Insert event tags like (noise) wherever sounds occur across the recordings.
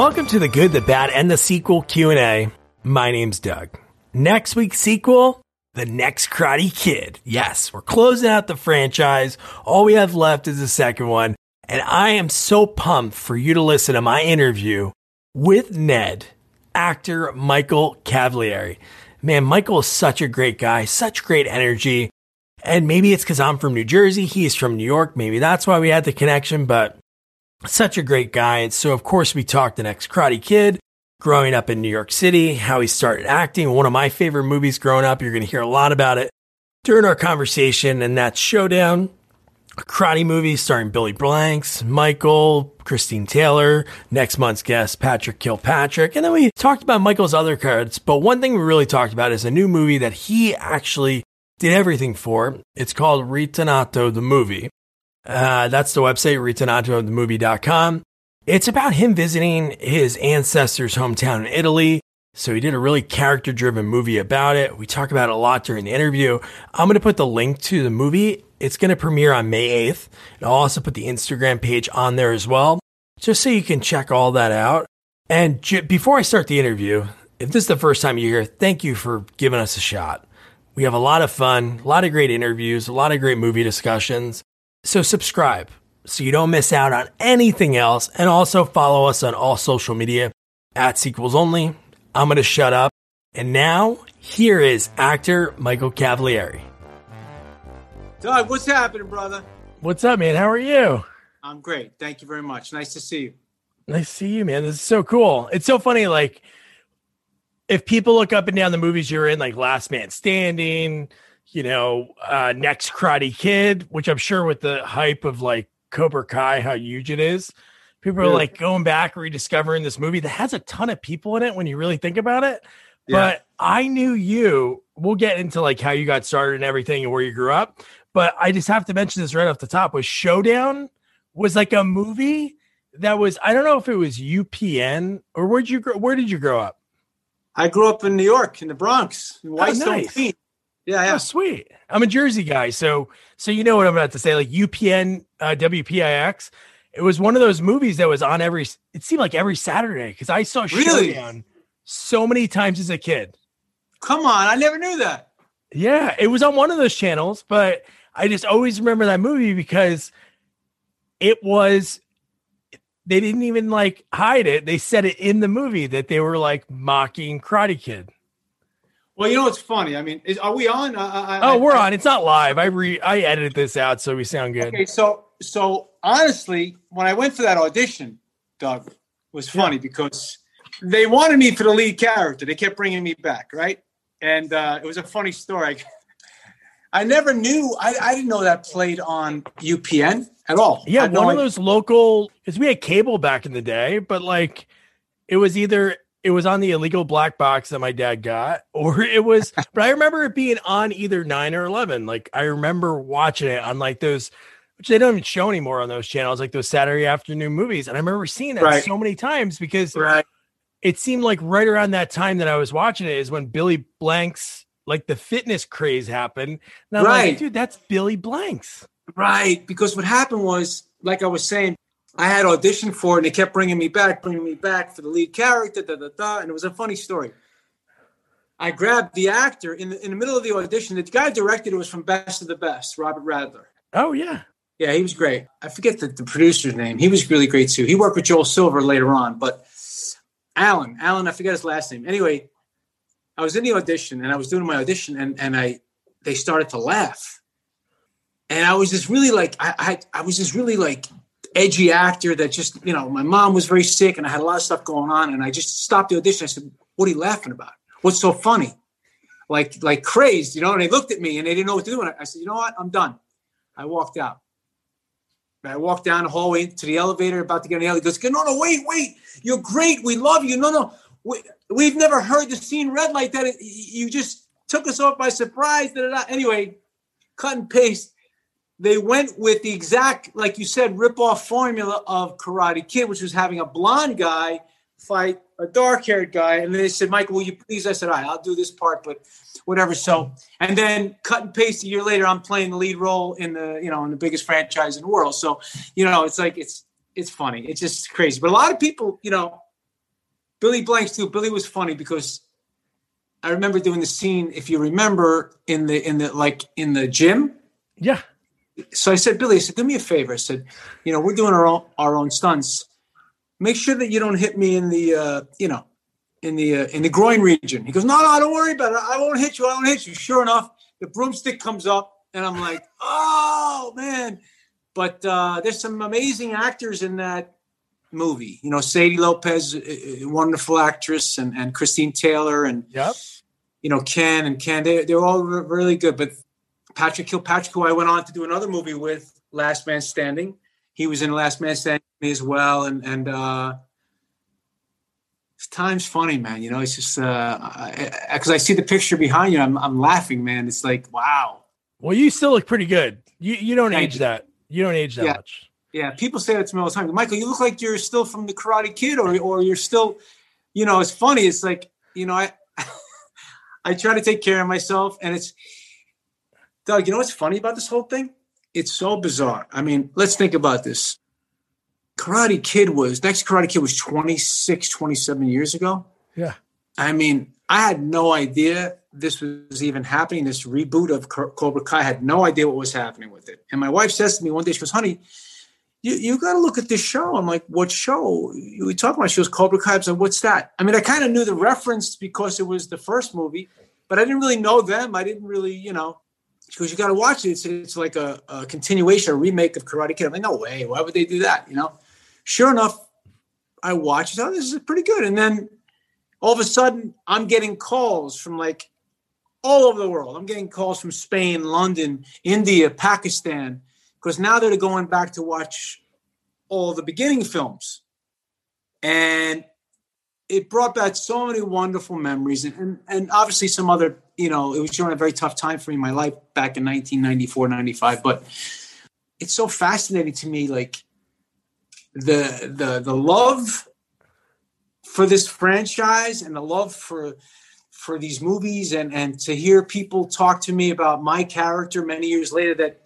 Welcome to the good, the bad, and the sequel Q&A. My name's Doug. Next week's sequel, The Next Karate Kid. Yes, we're closing out the franchise. All we have left is the second one. And I am so pumped for you to listen to my interview with Ned, actor Michael Cavalieri. Man, Michael is such a great guy, such great energy. And maybe it's because I'm from New Jersey. He's from New York. Maybe that's why we had the connection, but such a great guy. And so, of course, we talked the next Karate Kid, growing up in New York City, how he started acting. One of my favorite movies growing up. You're going to hear a lot about it during our conversation, and that's Showdown, a karate movie starring Billy Blanks, Michael, Christine Taylor, next month's guest, Patrick Kilpatrick. And then we talked about Michael's other cards. But one thing we really talked about is a new movie that he actually did everything for. It's called Ritornato the Movie. Uh, that's the website, ritornatothemovie.com. It's about him visiting his ancestors' hometown in Italy. So he did a really character driven movie about it. We talk about it a lot during the interview. I'm going to put the link to the movie. It's going to premiere on May 8th. And I'll also put the Instagram page on there as well, just so you can check all that out. And j- before I start the interview, if this is the first time you're here, thank you for giving us a shot. We have a lot of fun, a lot of great interviews, a lot of great movie discussions. So subscribe so you don't miss out on anything else. And also follow us on all social media at Sequels Only. I'm going to shut up. And now, here is actor Michael Cavalieri. Doug, what's happening, brother? What's up, man? How are you? I'm great. Thank you very much. Nice to see you. Nice to see you, man. This is so cool. It's so funny. Like, if people look up and down the movies you're in, like Last Man Standing, you know, uh, Next Karate Kid, which I'm sure with the hype of like Cobra Kai, how huge it is, people are Yeah. like going back rediscovering this movie that has a ton of people in it when you really think about it. Yeah. But I knew you. We'll get into like how you got started and everything and where you grew up. But I just have to mention this right off the top was Showdown was like a movie that was I don't know if it was UPN or where'd you grow where did you grow up? I grew up in New York, in the Bronx, in Whitestone, Oh, nice. Queens. Yeah, Oh, sweet. I'm a Jersey guy, so so you know what I'm about to say. Like UPN, uh, WPIX. It was one of those movies that was on every. It seemed like every Saturday because I saw Really? Showdown so many times as a kid. Come on, I never knew that. Yeah, it was on one of those channels, but I just always remember that movie because it was. They didn't even like hide it. They said it in the movie that they were like mocking Karate Kid. Well, you know what's funny? I mean, is, are we on? I, I, Oh, we're I- on. It's not live. I re I edited this out so we sound good. Okay, so so honestly, when I went for that audition, Doug, was funny because they wanted me for the lead character. They kept bringing me back, right? And uh, it was a funny story. (laughs) I never knew. I, I didn't know that played on UPN at all. Yeah, had no one of those local because we had cable back in the day, but like it was either it was on the illegal black box that my dad got, (laughs) or it was. but I remember it being on either nine or eleven. Like I remember watching it on like those, which they don't even show anymore on those channels, like those Saturday afternoon movies. And I remember seeing that Right. so many times because right. it seemed like right around that time that I was watching it is when Billy Blanks, like the fitness craze happened. And I'm like, Right. dude, that's Billy Blanks. Right, because what happened was, like I was saying, I had auditioned for it, and they kept bringing me back, bringing me back for the lead character, da da da, and it was a funny story. I grabbed the actor in the in the middle of the audition. The guy directed it was from Best of the Best, Robert Radler. Oh yeah. Yeah, he was great. I forget the, the producer's name. He was really great too. He worked with Joel Silver later on, but Alan, Alan, I forget his last name. Anyway, I was in the audition and I was doing my audition and, and I they started to laugh. And I was just really like I, I I was just really like edgy actor that just, you know, my mom was very sick and I had a lot of stuff going on and I just stopped the audition. I said, What are you laughing about? What's so funny? Like like crazed, you know, and they looked at me and they didn't know what to do. And I said, you know what? I'm done. I walked out. I walked down the hallway to the elevator, about to get in the elevator. He goes, no, no, wait, wait. You're great. We love you. No, no. We, we've never heard the scene read like that. You just took us off by surprise. Da, da, da. Anyway, cut and paste. They went with the exact, like you said, rip-off formula of Karate Kid, which was having a blonde guy fight a dark-haired guy. And they said, Michael, will you please? I said, all right, I'll do this part, but whatever. So, and then cut and paste a year later, I'm playing the lead role in the, you know, in the biggest franchise in the world. So, you know, it's like it's it's funny. It's just crazy. But a lot of people, you know, Billy Blanks too. Billy was funny because I remember doing the scene. If you remember in the in the like in the gym. Yeah. So I said, Billy, I said, do me a favor. I said, you know, we're doing our own our own stunts. Make sure that you don't hit me in the uh, you know, in the uh, in the groin region. He goes, no, no, don't worry about it. I won't hit you. I won't hit you. Sure enough, the broomstick comes up, and I'm like, oh man. But uh, there's some amazing actors in that movie. You know, Sadie Lopez, a wonderful actress, and, and Christine Taylor, and yep. you know Ken and Ken. They they're all really good. But Patrick Kilpatrick, who I went on to do another movie with, Last Man Standing. He was in Last Man Standing as well, and and uh, time's funny, man. You know, it's just because uh, I, I, see the picture behind you, I'm I'm laughing, man. It's like wow. Well, you still look pretty good. You you don't Thank age you. that. You don't age that yeah. much. Yeah, people say that to me all the time. Michael, you look like you're still from the Karate Kid, or or you're still, you know, it's funny. It's like you know, I (laughs) I try to take care of myself, and it's Doug. You know what's funny about this whole thing? It's so bizarre. I mean, let's think about this. Karate Kid was next Karate Kid was 26, 27 years ago. Yeah. I mean, I had no idea this was even happening. This reboot of Cobra Kai I had no idea what was happening with it. And my wife says to me one day, she goes, "Honey, you, you got to look at this show." I'm like, "What show?" We talk about. She goes, "Cobra Kai." I said, "What's that?" I mean, I kind of knew the reference because it was the first movie, but I didn't really know them. I didn't really, you know. Goes, "You got to watch it. It's, it's like a, a continuation, a remake of Karate Kid." I'm like, "No way! Why would they do that?" You know. Sure enough, I watched. Oh, this is pretty good. And then all of a sudden, I'm getting calls from like all over the world. I'm getting calls from Spain, London, India, Pakistan, because now they're going back to watch all the beginning films. And it brought back so many wonderful memories and, and obviously some other, you know, it was during a very tough time for me in my life back in 1994, 95. But it's so fascinating to me, like the the the love for this franchise and the love for for these movies and and to hear people talk to me about my character many years later that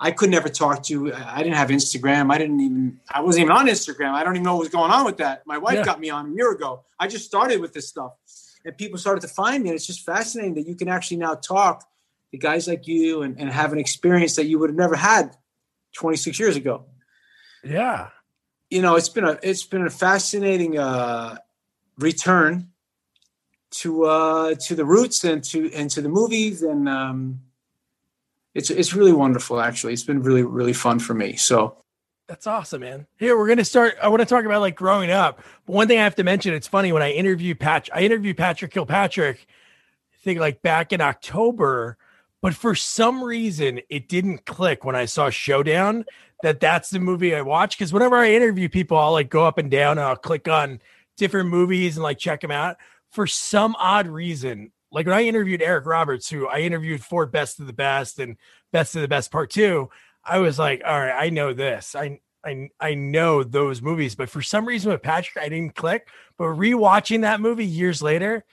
I could never talk to. I didn't have Instagram. I didn't even. I wasn't even on Instagram. I don't even know what was going on with that. My wife yeah. got me on a year ago. I just started with this stuff, and people started to find me. And it's just fascinating that you can actually now talk to guys like you and, and have an experience that you would have never had 26 years ago. Yeah, you know, it's been a it's been a fascinating uh, return to uh, to the roots and to and to the movies and um, it's it's really wonderful actually it's been really really fun for me so that's awesome man. Here we're gonna start i want to talk about like growing up. But one thing i have to mention it's funny when i interviewed patch i interviewed patrick kilpatrick i think like back in october but for some reason it didn't click when i saw showdown that that's the movie i watch because whenever i interview people i'll like go up and down and i'll click on different movies and like check them out. For some odd reason, like when I interviewed Eric Roberts, who I interviewed for Best of the Best and Best of the Best Part Two, I was like, all right, I know this. I I I know those movies, but for some reason with Patrick, I didn't click. But rewatching that movie years later,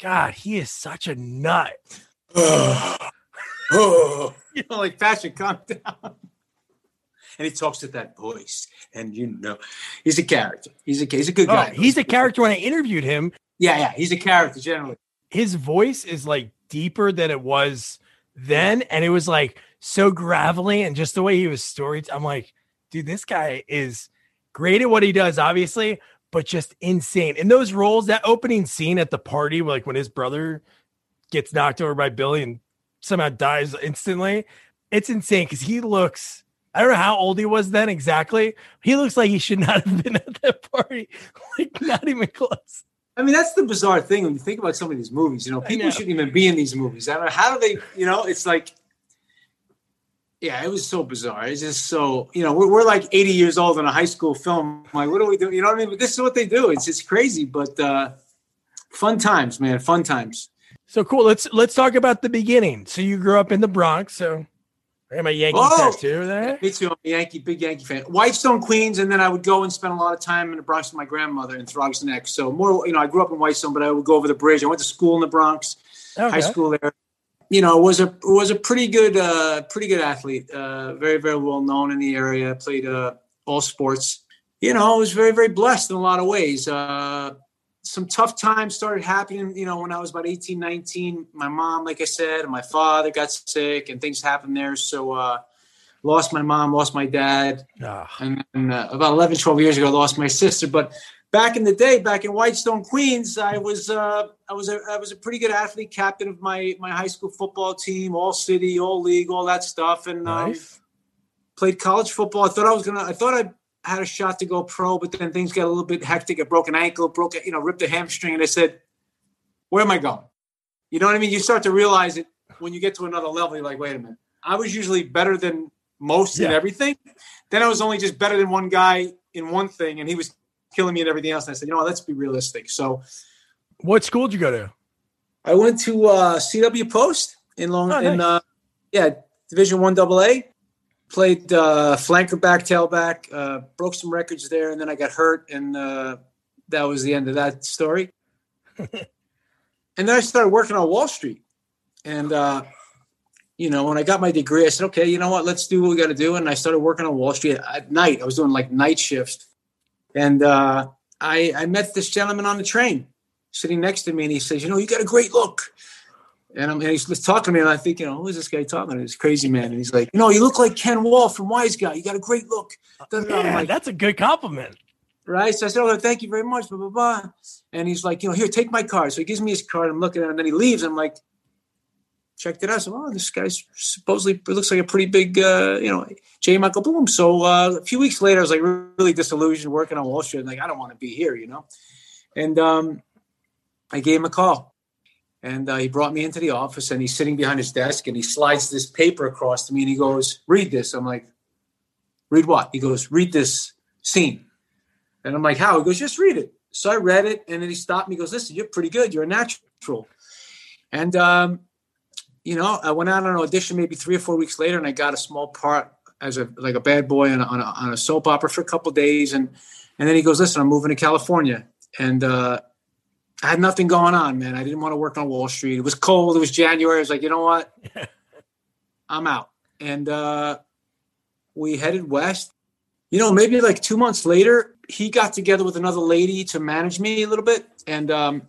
God, he is such a nut. oh, (sighs) (laughs) you know, like Patrick, calm down. And he talks with that voice, and you know, he's a character. He's a he's a good oh, guy. Oh, he's a character. When I interviewed him, yeah, yeah, he's a character generally. His voice is like deeper than it was then, and it was like so gravelly, and just the way he was story. I'm like, dude, this guy is great at what he does, obviously, but just insane. In those roles, that opening scene at the party, like when his brother gets knocked over by Billy and somehow dies instantly, it's insane because he looks. I don't know how old he was then exactly. He looks like he should not (laughs) have been at that party. (laughs) Like not even close. I mean, that's the bizarre thing when you think about some of these movies. You know, people know. shouldn't even be in these movies. I don't know how do they. You know, it's like, yeah, it was so bizarre. It's just so you know, we're, we're like 80 years old in a high school film. I'm like, what do we do? You know what I mean? But this is what they do. It's it's crazy, but uh fun times, man. Fun times. So cool. Let's let's talk about the beginning. So you grew up in the Bronx. So I got my Yankee oh, tattoo there. Me too. I'm a Yankee, big Yankee fan. Whitestone, Queens, and then I would go and spend a lot of time in the Bronx with my grandmother in Throgs Neck. So more, you know, I grew up in Whitestone, but I would go over the bridge. I went to school in the Bronx, okay. high school there. You know, was a was a pretty good, uh, pretty good athlete. Uh, very, very well known in the area. Played uh, all sports. You know, I was very, very blessed in a lot of ways. Uh, some tough times started happening, you know, when I was about 18, 19. My mom, like I said, and my father got sick and things happened there. So, uh, lost my mom, lost my dad. Ah. And then, uh, about 11, 12 years ago, I lost my sister. But back in the day, back in Whitestone, Queens, I was, uh, I was, a, I was a pretty good athlete, captain of my, my high school football team, all city, all league, all that stuff. And, um, Nice. played college football. I thought I was gonna. I thought I had a shot to go pro, but then things got a little bit hectic. I broke an ankle, broke a, you know, ripped a hamstring, and I said, "Where am I going?" You know what I mean? You start to realize it when you get to another level. You're like, "Wait a minute." I was usually better than most in everything. Then I was only just better than one guy in one thing, and he was killing me and everything else. And I said, "You know, what? let's be realistic." So What school did you go to? I went to uh, CW Post in Long, Oh, in nice. uh, yeah, Division One Double A. Played uh, flanker back, tailback. Uh, broke some records there, and then I got hurt, and uh, that was the end of that story. (laughs) and then I started working on Wall Street, and uh, you know, when I got my degree, I said, "Okay, you know what? Let's do what we got to do." And I started working on Wall Street at night. I was doing like night shifts, and uh, I, I met this gentleman on the train sitting next to me, and he says, "You know, you got a great look." And, I'm, and he's talking to me, and I think, you know, who is this guy talking to? This crazy man. And he's like, you know, you look like Ken Wahl from Wise Guy. You got a great look. Yeah, like, that's a good compliment. right? So I said, oh, thank you very much, blah, blah, blah. And he's like, you know, here, take my card. So he gives me his card. I'm looking at it, and then he leaves. I'm like, checked it out. So, oh, this guy's supposedly looks like a pretty big, uh, you know, J. Michael Bloom. So uh, a few weeks later, I was like really disillusioned working on Wall Street. I'm like, I don't want to be here, you know? And um, I gave him a call. And uh, he brought me into the office and he's sitting behind his desk and he slides this paper across to me and he goes, Read this. I'm like, Read what? He goes, Read this scene. And I'm like, How? He goes, Just read it. So I read it and then he stopped me. He goes, Listen, you're pretty good. You're a natural. And, um, you know, I went out on an audition maybe three or four weeks later and I got a small part as a like a bad boy on a, on a, on a soap opera for a couple days. And, and then he goes, Listen, I'm moving to California. And, uh, I had nothing going on, man. I didn't want to work on Wall Street. It was cold. It was January. I was like, you know what? (laughs) I'm out. And uh, we headed west. You know, maybe like two months later, he got together with another lady to manage me a little bit. And um,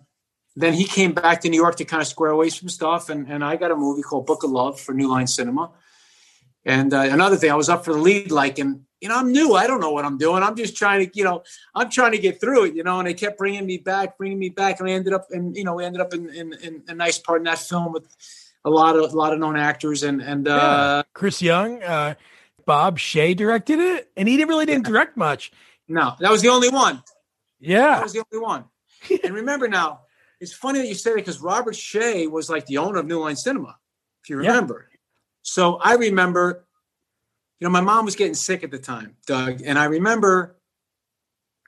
then he came back to New York to kind of square away some stuff. And, and I got a movie called Book of Love for New Line Cinema. And uh, another thing, I was up for the lead, like, and you know, I'm new. I don't know what I'm doing. I'm just trying to, you know, I'm trying to get through it, you know. And they kept bringing me back, bringing me back, and I ended up, in, you know, we ended up in, in, in a nice part in that film with a lot of a lot of known actors, and and uh, Chris Young, uh, Bob Shaye directed it, and he didn't really didn't direct much. no, that was the only one. Yeah, that was the only one. and remember now, it's funny that you say that because Robert Shaye was like the owner of New Line Cinema, if you Yeah. remember. So I remember, you know, my mom was getting sick at the time, Doug, and I remember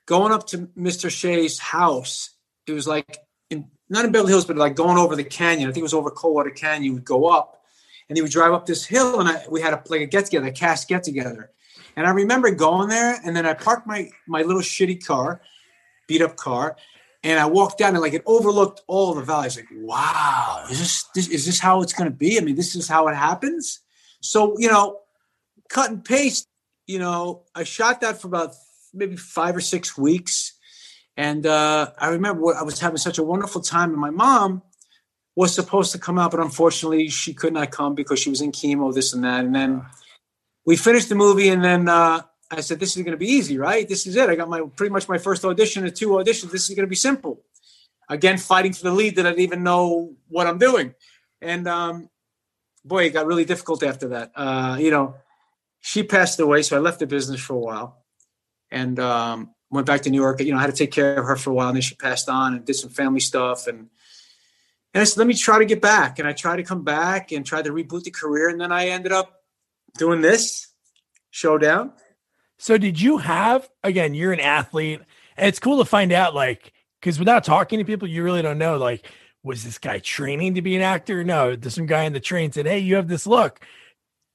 going up to Mr. Shaye's house. It was like in not in Beverly Hills, but like going over the canyon. I think it was over Coldwater Canyon. You would go up, and he would drive up this hill, and I, we had a like a get together, a cast get together. And I remember going there, and then I parked my my little shitty car, beat up car, and I walked down and like it overlooked all the valleys. Like, wow, is this, this is this how it's going to be? I mean, this is how it happens. So you know, cut and paste. You know, I shot that for about maybe five or six weeks, and uh, I remember I was having such a wonderful time. And my mom was supposed to come out, but unfortunately, she could not come because she was in chemo, this and that. And then we finished the movie, and then uh, I said, "This is going to be easy, right? This is it. I got my pretty much my first audition and two auditions. This is going to be simple." Again, fighting for the lead that I didn't even know what I'm doing, and um, boy, it got really difficult after that. Uh, you know, she passed away, so I left the business for a while, and um, went back to New York. You know, I had to take care of her for a while, and then she passed on, and did some family stuff, and and I said, "Let me try to get back," and I tried to come back and tried to reboot the career, and then I ended up doing this showdown. So did you have again, you're an athlete, and it's cool to find out like because without talking to people, you really don't know like was this guy training to be an actor? No, there's some guy in the train said, Hey, you have this look.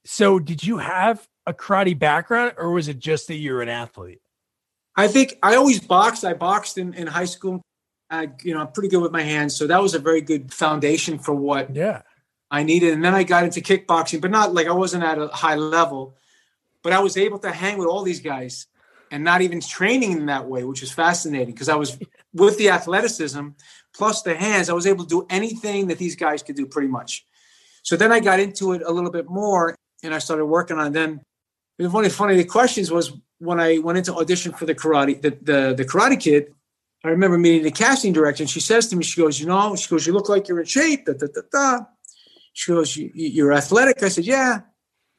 So did you have a karate background or was it just that you're an athlete? I think I always boxed. I boxed in, in high school. I, you know, I'm pretty good with my hands, so that was a very good foundation for what Yeah. I needed. And then I got into kickboxing, but not like I wasn't at a high level, but I was able to hang with all these guys and not even training in that way, which was fascinating because I was (laughs) with the athleticism plus the hands, I was able to do anything that these guys could do pretty much. So then I got into it a little bit more and I started working on it. then one of the funny questions was when I went into audition for the karate, the, the, the karate kid, I remember meeting the casting director and she says to me, she goes, you know, she goes, you look like you're in shape. Da, da, da, da. She goes, you're athletic. I said, yeah.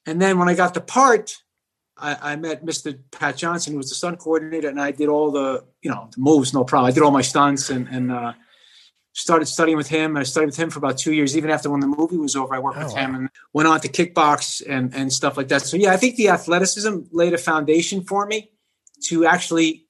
And then when I got the part, I, I, met Mr. Pat Johnson, who was the stunt coordinator, and I did all the, you know, the moves, no problem. I did all my stunts and, and uh, started studying with him. I studied with him for about two years. Even after when the movie was over, I worked oh, with him and went on to kickbox and, and stuff like that. So yeah, I think the athleticism laid a foundation for me to actually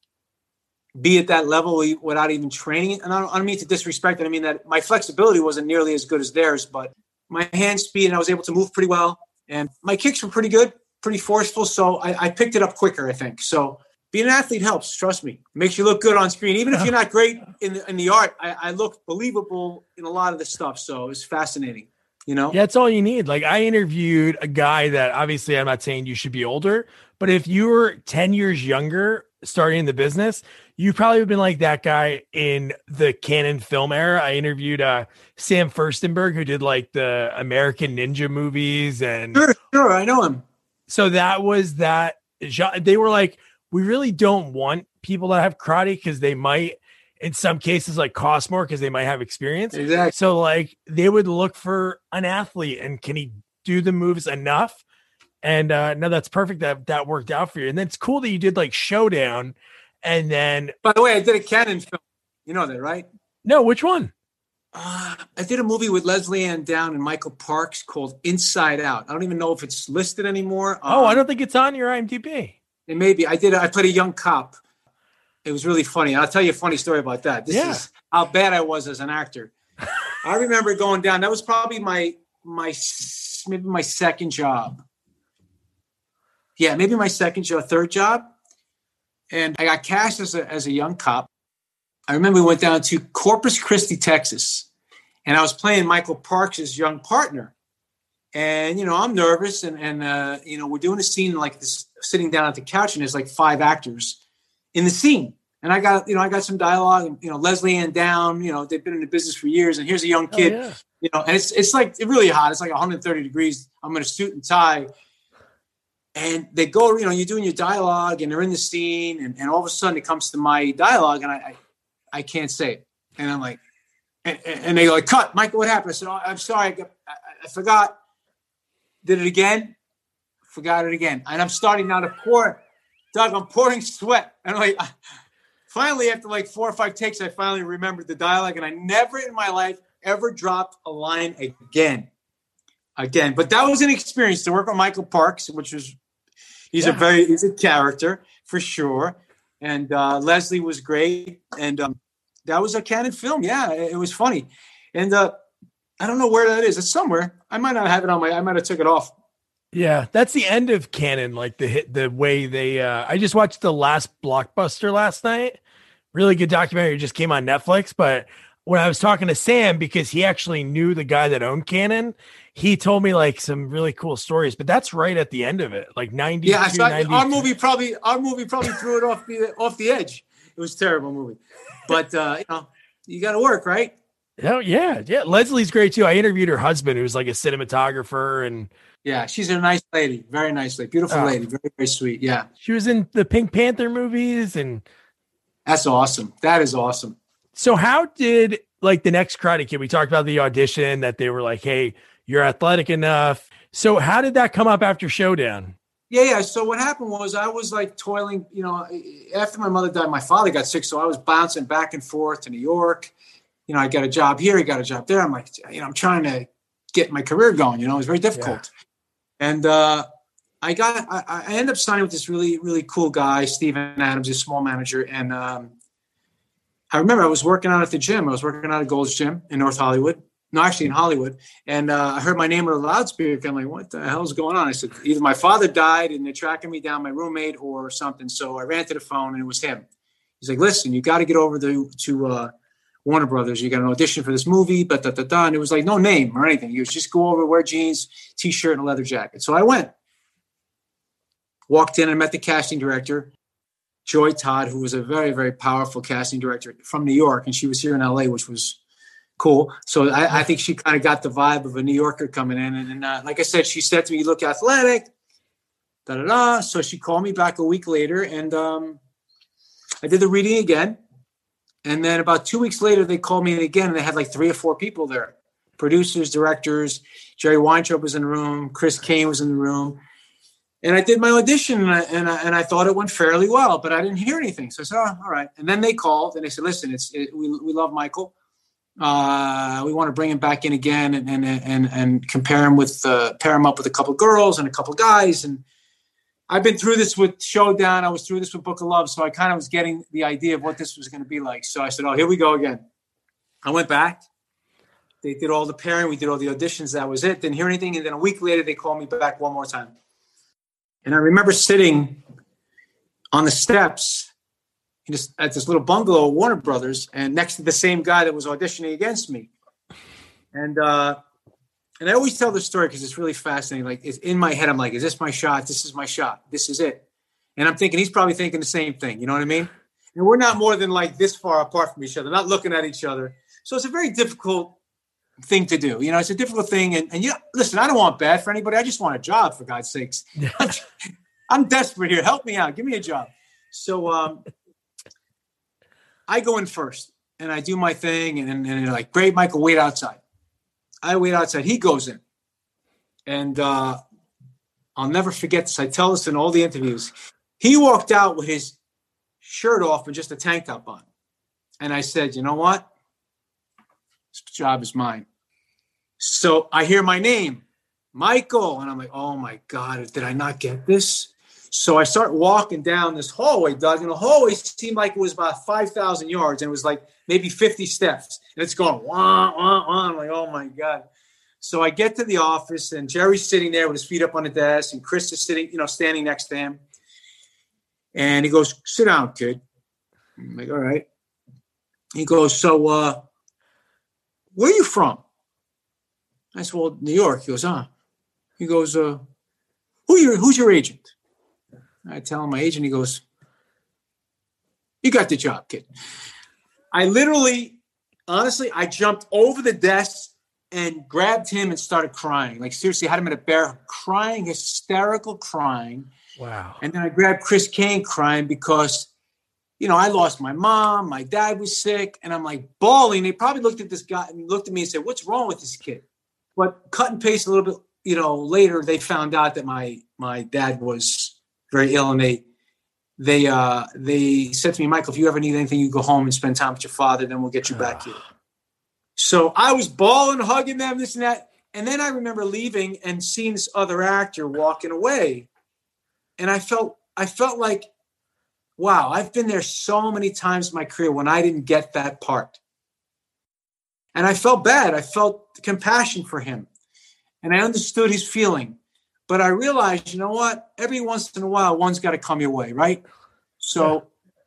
be at that level without even training. And I don't, I don't mean to disrespect it. I mean that my flexibility wasn't nearly as good as theirs, but my hand speed and I was able to move pretty well. And my kicks were pretty good, pretty forceful. So I, I picked it up quicker, I think. So being an athlete helps. Trust me, makes you look good on screen. Even if you're not great in the, in the art, I, I look believable in a lot of the stuff. So it's fascinating. You know, yeah, that's all you need. Like I interviewed a guy that obviously I'm not saying you should be older, but if you were 10 years younger starting the business, you probably would have been like that guy in the Cannon film era. I interviewed uh, Sam Firstenberg, who did like the American Ninja movies, and sure, sure, I know him. So that was that. They were like, we really don't want people that have karate because they might in some cases like cost more because they might have experience. Exactly. So like they would look for an athlete and can he do the moves enough? And uh no, that's perfect that that worked out for you. And then it's cool that you did like showdown and then by the way, I did a Cannon film. You know that, right? No, which one? Uh, I did a movie with Lesley-Anne Down and Michael Parks called Inside Out. I don't even know if it's listed anymore. Oh, I um, don't think it's on your IMDb. It may be. I did. I played a young cop. It was really funny. I'll tell you a funny story about that. This yeah. is how bad I was as an actor. (laughs) I remember going down. That was probably my my maybe my second job. Yeah, maybe my second job, third job. And I got cast as a as a young cop. I remember we went down to Corpus Christi, Texas, and I was playing Michael Parks' young partner. And you know i'm nervous and and uh, you know we're doing a scene like this sitting down at the couch and there's like five actors in the scene. And i got you know i got some dialogue and you know Lesley-Anne Down you know they've been in the business for years and here's a young oh, kid oh, yeah. you know and it's it's like really hot. It's like 130 degrees. I'm in a suit and tie. And they go you know you're doing your dialogue and they're in the scene and, and all of a sudden it comes to my dialogue and i i, can't say it and i'm like and, and they go like cut michael what happened i said oh, i'm sorry I, got, I, I forgot did it again, forgot it again. And I'm starting now to pour, Doug, I'm pouring sweat. And I'm like, (laughs) finally, after like four or five takes, I finally remembered the dialogue. And I never in my life ever dropped a line again. Again. But that was an experience to work with Michael Parks, which was, he's yeah. a very, he's a character for sure. And uh, Lesley was great. And um, that was a Cannon film. Yeah, it, it was funny. And uh, I don't know where that is. It's somewhere. I might not have it on my. I might have took it off. Yeah, that's the end of Cannon. Like the hit, the way they. uh I just watched the last blockbuster last night. Really good documentary. just came on Netflix. But when I was talking to Sam, because he actually knew the guy that owned Cannon, he told me like some really cool stories. But that's right at the end of it, like ninety. Yeah, our movie probably our movie probably threw it off the off the edge. It was terrible movie, but uh, you know you got to work right. Oh yeah, yeah. Lesley's great too. I interviewed her husband, who's like a cinematographer, and yeah, she's a nice lady, very nice lady, beautiful oh. lady, very very sweet. Yeah, she was in the Pink Panther movies, and that's awesome. That is awesome. So how did like the next Karate Kid? We talked about the audition that they were like, "Hey, you're athletic enough." So how did that come up after Showdown? Yeah, yeah. So what happened was I was like toiling, you know, after my mother died, my father got sick, so I was bouncing back and forth to New York you know, I got a job here, I got a job there. I'm like, you know, I'm trying to get my career going. You know, it was very difficult. Yeah. And uh, I got, I, I ended up signing with this really, really cool guy, Steven Adams, a small manager. And um, I remember I was working out at the gym. I was working out at Gold's Gym in North Hollywood. No, actually in Hollywood. And uh, I heard my name on the loudspeaker. I'm like, what the hell's going on? I said, either my father died and they're tracking me down, my roommate, or something. So I ran to the phone and it was him. He's like, listen, you got to get over to, to uh, Warner Brothers, you got an audition for this movie, but da, da, da. And it was like no name or anything. You just go over, wear jeans, t-shirt, and a leather jacket. So I went. Walked in and met the casting director. Joy Todd, who was a very, very powerful casting director from New York, and she was here in LA, which was cool. So I, I think she kind of got the vibe of a New Yorker coming in. And, and uh, like I said, she said to me, "You look athletic." Da da da. So she called me back a week later, and um, I did the reading again. And then about two weeks later, they called me again, and they had like three or four people there producers, directors. Jerry Weintraub was in the room, Chris Cain was in the room. And I did my audition and I, and I, and I thought it went fairly well, but I didn't hear anything. So I said, oh, all right. And then they called and they said, listen, it's, it, we, we love Michael. Uh, we want to bring him back in again and, and, and, and compare him with, uh, pair him up with a couple girls and a couple guys. And I've been through this with Showdown. I was through this with Book of Love. So I kind of was getting the idea of what this was going to be like. So I said, oh, here we go again. I went back. They did all the pairing. We did all the auditions. That was it. Didn't hear anything. And then a week later, they called me back one more time. And I remember sitting on the steps at this little bungalow at Warner Brothers, and next to the same guy that was auditioning against me. And uh, and I always tell the story because it's really fascinating. Like it's in my head, I'm like, is this my shot? This is my shot. This is it. And I'm thinking he's probably thinking the same thing. You know what I mean? And we're not more than like this far apart from each other, not looking at each other. So it's a very difficult thing to do. You know, it's a difficult thing. And, and you know, listen, I don't want bad for anybody. I just want a job, for God's sakes. I'm desperate here. Help me out. Give me a job. So um, I go in first and I do my thing. And, and, and they're like, great, Michael, wait outside. I wait outside. He goes in. And uh, I'll never forget this. I tell this in all the interviews. He walked out with his shirt off and just a tank top on. And I said, you know what? This job is mine. So I hear my name, Michael, and I'm like, oh my God, did I not get this? So I start walking down this hallway, Doug, and the hallway seemed like it was about 5,000 yards and it was like maybe 50 steps. And it's going, wah, wah, wah. I'm like, oh my God. So I get to the office and Jerry's sitting there with his feet up on the desk and Chris is sitting, you know, standing next to him. And he goes, sit down, kid. I'm like, all right. He goes, so uh, where are you from? I said, well, New York. He goes, huh? He goes, uh, who your, who's your agent? I tell him my agent, he goes, you got the job, kid. I literally, honestly, I jumped over the desk and grabbed him and started crying. Like seriously, I had him in a bear crying, hysterical crying. Wow. And then I grabbed Chris Cain crying because you know, I lost my mom, my dad was sick, and I'm like bawling. They probably looked at this guy and looked at me and said, What's wrong with this kid? But cut and paste a little bit, you know, later they found out that my my dad was very ill and they they uh they said to me, Michael, if you ever need anything, you go home and spend time with your father, then we'll get you back here. (sighs) So I was bawling, hugging them, this and that. And then I remember leaving and seeing this other actor walking away. And I felt I felt like wow, I've been there so many times in my career when I didn't get that part. And I felt bad. I felt compassion for him. And I understood his feeling. But I realized, you know what? Every once in a while, one's got to come your way, right? So yeah.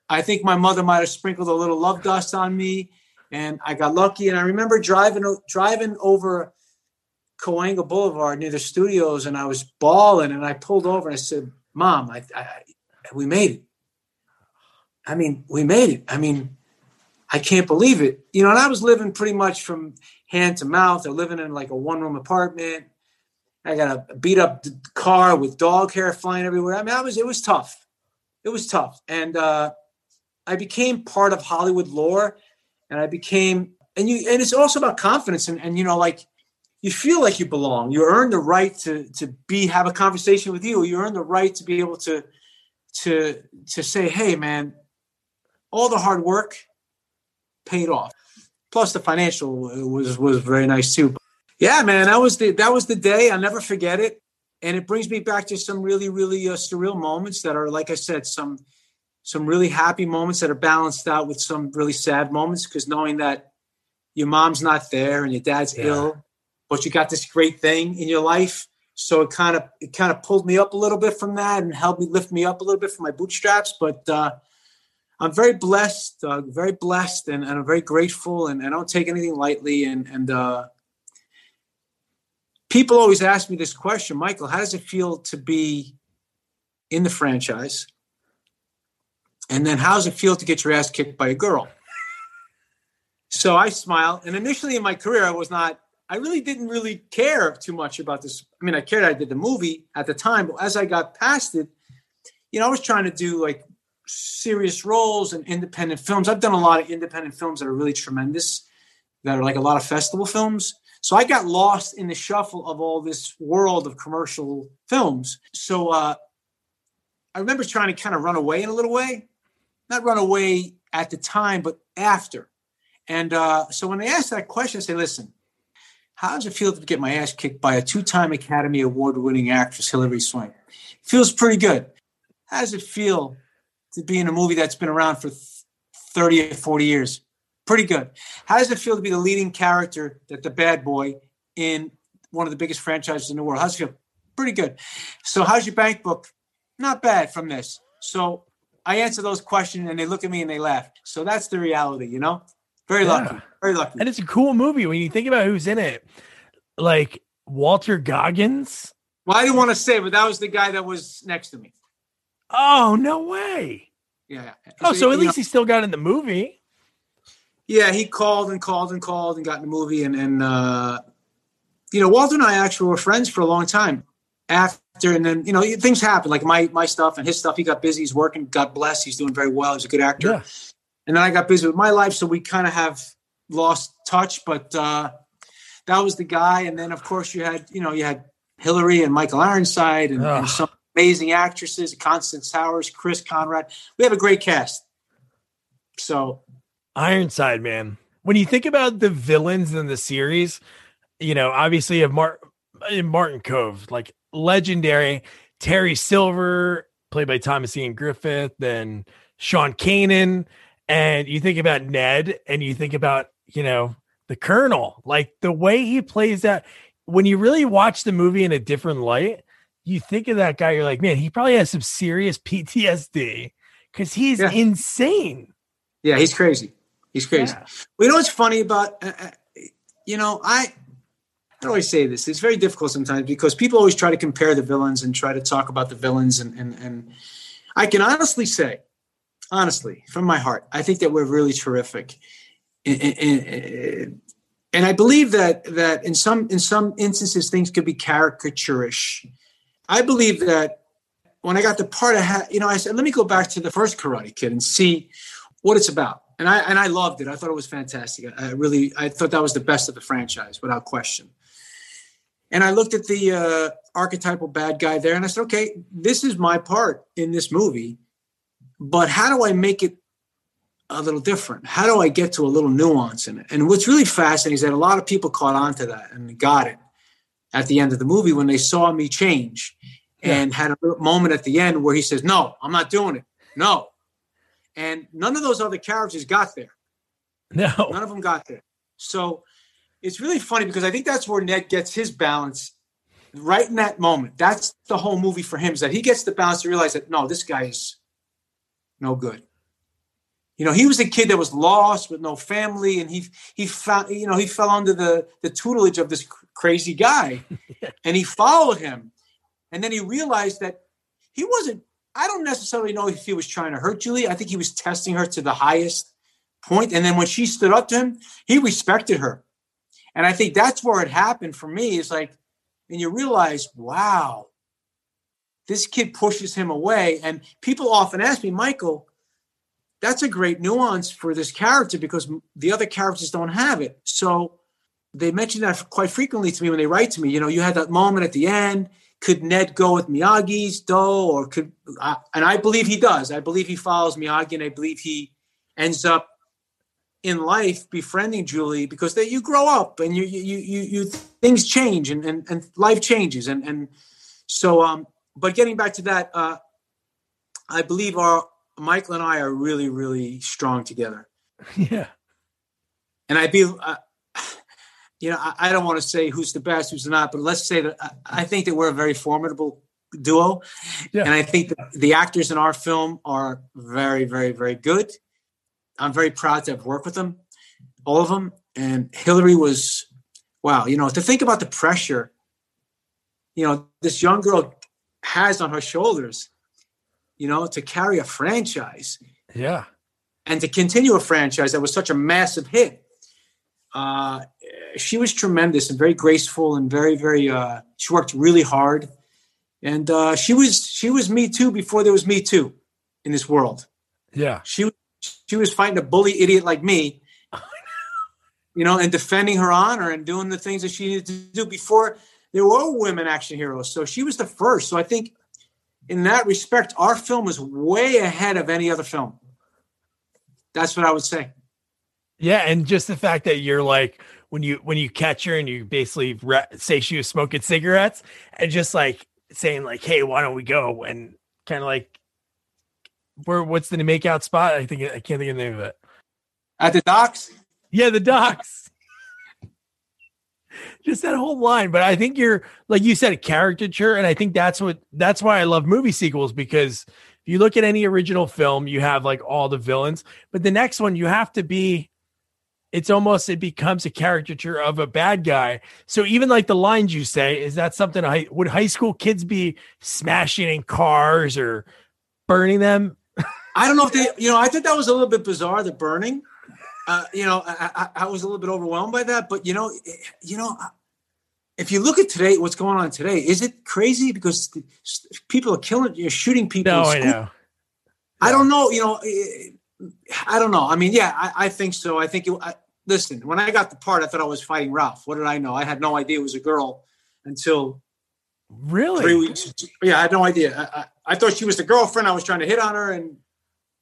I think my mother might have sprinkled a little love dust on me. And I got lucky. And I remember driving driving over Cahuenga Boulevard near the studios, and I was bawling. And I pulled over and I said, Mom, I, I, we made it. I mean, we made it. I mean, I can't believe it. You know, and I was living pretty much from hand to mouth. I living in like a one room apartment. I got a beat up car with dog hair flying everywhere. I mean, I was it was tough. It was tough, and uh, I became part of Hollywood lore, and I became and you and it's also about confidence and and you know like you feel like you belong. You earn the right to to be have a conversation with you. You earn the right to be able to to to say, hey man, all the hard work paid off. Plus, the financial was was very nice too. Yeah, man, that was the that was the day. I'll never forget it, and it brings me back to some really really uh, surreal moments that are, like I said, some some really happy moments that are balanced out with some really sad moments. Because knowing that your mom's not there and your dad's yeah. ill, but you got this great thing in your life, so it kind of it kind of pulled me up a little bit from that and helped me lift me up a little bit from my bootstraps. But uh, I'm very blessed, very blessed, and, and, I'm very grateful, and, and, I don't take anything lightly. And, and uh, people always ask me this question, Michael, how does it feel to be in the franchise And then how does it feel to get your ass kicked by a girl? So I smile, And initially in my career, I was not, I really didn't really care too much about this. I mean, I cared I did the movie at the time, but as I got past it, you know, I was trying to do like serious roles and independent films. I've done a lot of independent films that are really tremendous, that are like a lot of festival films. So I got lost in the shuffle of all this world of commercial films. So uh, I remember trying to kind of run away in a little way, not run away at the time, but after. And uh, so when they asked that question, I say, listen, how does it feel to get my ass kicked by a two-time Academy Award-winning actress, Hilary Swank? Feels pretty good. How does it feel to be in a movie that's been around for 30 or 40 years? Pretty good. How does it feel to be the leading character, that the bad boy, in one of the biggest franchises in the world? How's it feel? Pretty good. So how's your bank book? Not bad from this. So I answer those questions and they look at me and they laugh. So that's the reality, you know? Very yeah. lucky. Very lucky. And it's a cool movie when you think about who's in it. Like Walter Goggins. Well, I didn't want to say, but that was the guy that was next to me. Oh, no way. Yeah. Oh, so, so at least know, he still got in the movie. Yeah, he called and called and called and got in the movie. And, and uh, you know, Walter and I actually were friends for a long time after. And then, you know, things happen like my, my stuff and his stuff. He got busy. He's working. God bless. He's doing very well. He's a good actor. Yeah. And then I got busy with my life. So we kind of have lost touch. But uh, that was the guy. And then, of course, you had, you know, you had Hilary and Michael Ironside and, and some amazing actresses, Constance Towers, Chris Conrad. We have a great cast. So Ironside, man. When you think about the villains in the series, you know, obviously of Mar- Martin Kove, like legendary Terry Silver, played by Thomas Ian Griffith, then Sean Kanan, and you think about Ned, and you think about you know the Colonel, like the way he plays that. When you really watch the movie in a different light, you think of that guy, you're like, man, he probably has some serious (laughs) PTSD because he's yeah. insane. Yeah, he's crazy. He's crazy. Yeah. Well, you know what's funny about, uh, uh, you know, I, I say this? It's very difficult sometimes because people always try to compare the villains and try to talk about the villains. And, and, and I can honestly say, honestly, from my heart, I think that we're really terrific. And, and, and I believe that, that in some, in some instances, things could be caricaturish I believe that when I got the part, I had, you know, I said, let me go back to the first Karate Kid and see what it's about. And I and I loved it. I thought it was fantastic. I really, I thought that was the best of the franchise, without question. And I looked at the uh, archetypal bad guy there, and I said, okay, this is my part in this movie, but how do I make it a little different? How do I get to a little nuance in it? And what's really fascinating is that a lot of people caught on to that and got it at the end of the movie when they saw me change and had a moment at the end where he says, No, I'm not doing it. No. And none of those other characters got there. No. None of them got there. So it's really funny because I think that's where Ned gets his balance right in that moment. That's the whole movie for him is that he gets the balance to realize that no, this guy is no good. You know, he was a kid that was lost with no family, and he he found you know he fell under the the tutelage of this crazy guy, (laughs) and he followed him, and then he realized that he wasn't. I don't necessarily know if he was trying to hurt Julie. I think he was testing her to the highest point, and then when she stood up to him, he respected her, and I think that's where it happened for me. Is like, and you realize, wow, this kid pushes him away, and people often ask me, Michael that's a great nuance for this character because the other characters don't have it. So they mention that quite frequently to me when they write to me. You know, you had that moment at the end. Could Ned go with Miyagi's Do, or could? Uh, and I believe he does. I believe he follows Miyagi, and I believe he ends up in life befriending Julie because that you grow up and you you you you things change and and, and life changes and and so um. But getting back to that, uh, I believe our Michael and I are really, really strong together. (laughs) Yeah. And I'd be, uh, you know, I, I don't want to say who's the best, who's not, but let's say that I, I think that we're a very formidable duo. Yeah. And I think that the actors in our film are very, very, very good. I'm very proud to have worked with them, all of them. And Hilary was, wow, you know, to think about the pressure, you know, this young girl has on her shoulders you know, to carry a franchise Yeah. And to continue a franchise that was such a massive hit, uh, she was tremendous and very graceful and very, very. Uh, she worked really hard, and uh, she was she was me too before there was me too in this world. Yeah. She she was fighting a bully idiot like me, you know, and defending her honor and doing the things that she needed to do before there were women action heroes. So she was the first. So I think in that respect, our film was way ahead of any other film. That's what I would say. Yeah, and just the fact that you're like when you when you catch her and you basically re- say she was smoking cigarettes and just like saying like, "Hey, why don't we go?" and kind of like, where what's the make out spot? I think I can't think of the name of it. At the docks. Yeah, the docks. Just that whole line. But I think you're like you said, a caricature, and I think that's what that's why I love movie sequels because if you look at any original film, you have like all the villains, but the next one you have to be. It's almost it becomes a caricature of a bad guy. So even like the lines you say, is that something? I would high school kids be smashing in cars or burning them? I don't know if they, you know, I think that was a little bit bizarre. The burning, uh, you know, I, I, I, was a little bit overwhelmed by that. But you know, you know, if you look at today, what's going on today, is it crazy? Because people are killing, you're shooting people. No, I know. I don't know. You know, I don't know. I mean, yeah, I, I think so. I think. I, listen, when I got the part, I thought I was fighting Ralph. What did I know? I had no idea it was a girl until really three weeks. Yeah, I had no idea. I, I, I thought she was the girlfriend. I was trying to hit on her, and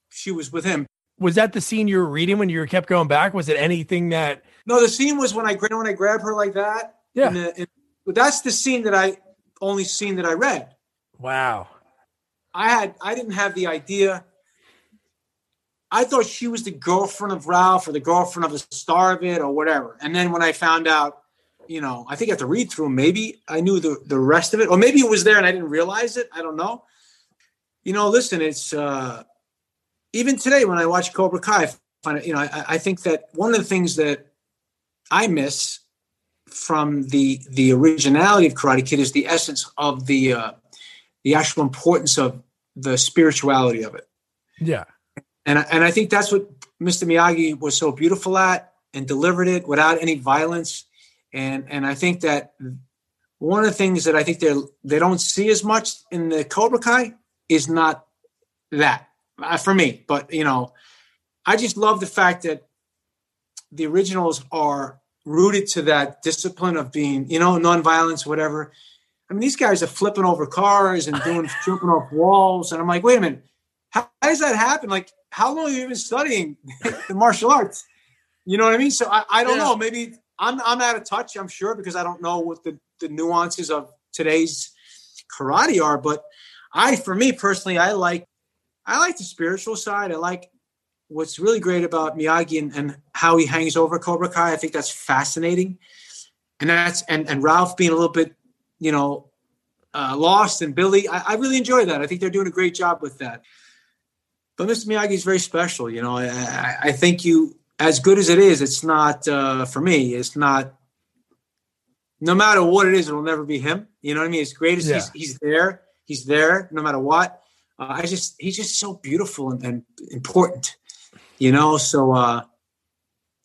she was with him. Was that the scene you were reading when you kept going back? Was it anything that? No, the scene was when I when I grabbed her like that. Yeah, the, in, that's the scene that I only scene that I read. Wow. I had I didn't have the idea. I thought she was the girlfriend of Ralph or the girlfriend of the star of it or whatever. And then when I found out, you know, I think I have to read through maybe I knew the, the rest of it, or maybe it was there and I didn't realize it. I don't know. You know, listen, it's uh even today when I watch Cobra Kai, I find it, you know, I, I think that one of the things that I miss from the the originality of Karate Kid is the essence of the uh, the actual importance of the spirituality of it. Yeah, and and I think that's what Mr. Miyagi was so beautiful at and delivered it without any violence. And and I think that one of the things that I think they they don't see as much in the Cobra Kai is not that Uh, for me. But you know, I just love the fact that the originals are rooted to that discipline of being, you know, nonviolence, whatever. I mean, these guys are flipping over cars and doing (laughs) jumping off walls, and I'm like, wait a minute, how, how does that happen? Like, how long have you been studying (laughs) the martial arts? You know what I mean? So I, I don't yeah. know. Maybe I'm I'm out of touch. I'm sure because I don't know what the the nuances of today's karate are. But I, for me personally, I like I like the spiritual side. I like what's really great about Miyagi and, and, how he hangs over Cobra Kai. I think that's fascinating. And that's and and Ralph being a little bit, you know, uh, lost and Billy. I, I, really enjoy that. I think they're doing a great job with that. But Mr. Miyagi is very special. You know, I, I, think you as good as it is, it's not uh, for me. It's not. No matter what it is, it'll never be him. You know what I mean? As great as yeah. he's, he's there, he's there no matter what. Uh, I just he's just so beautiful and, and important you know. So uh,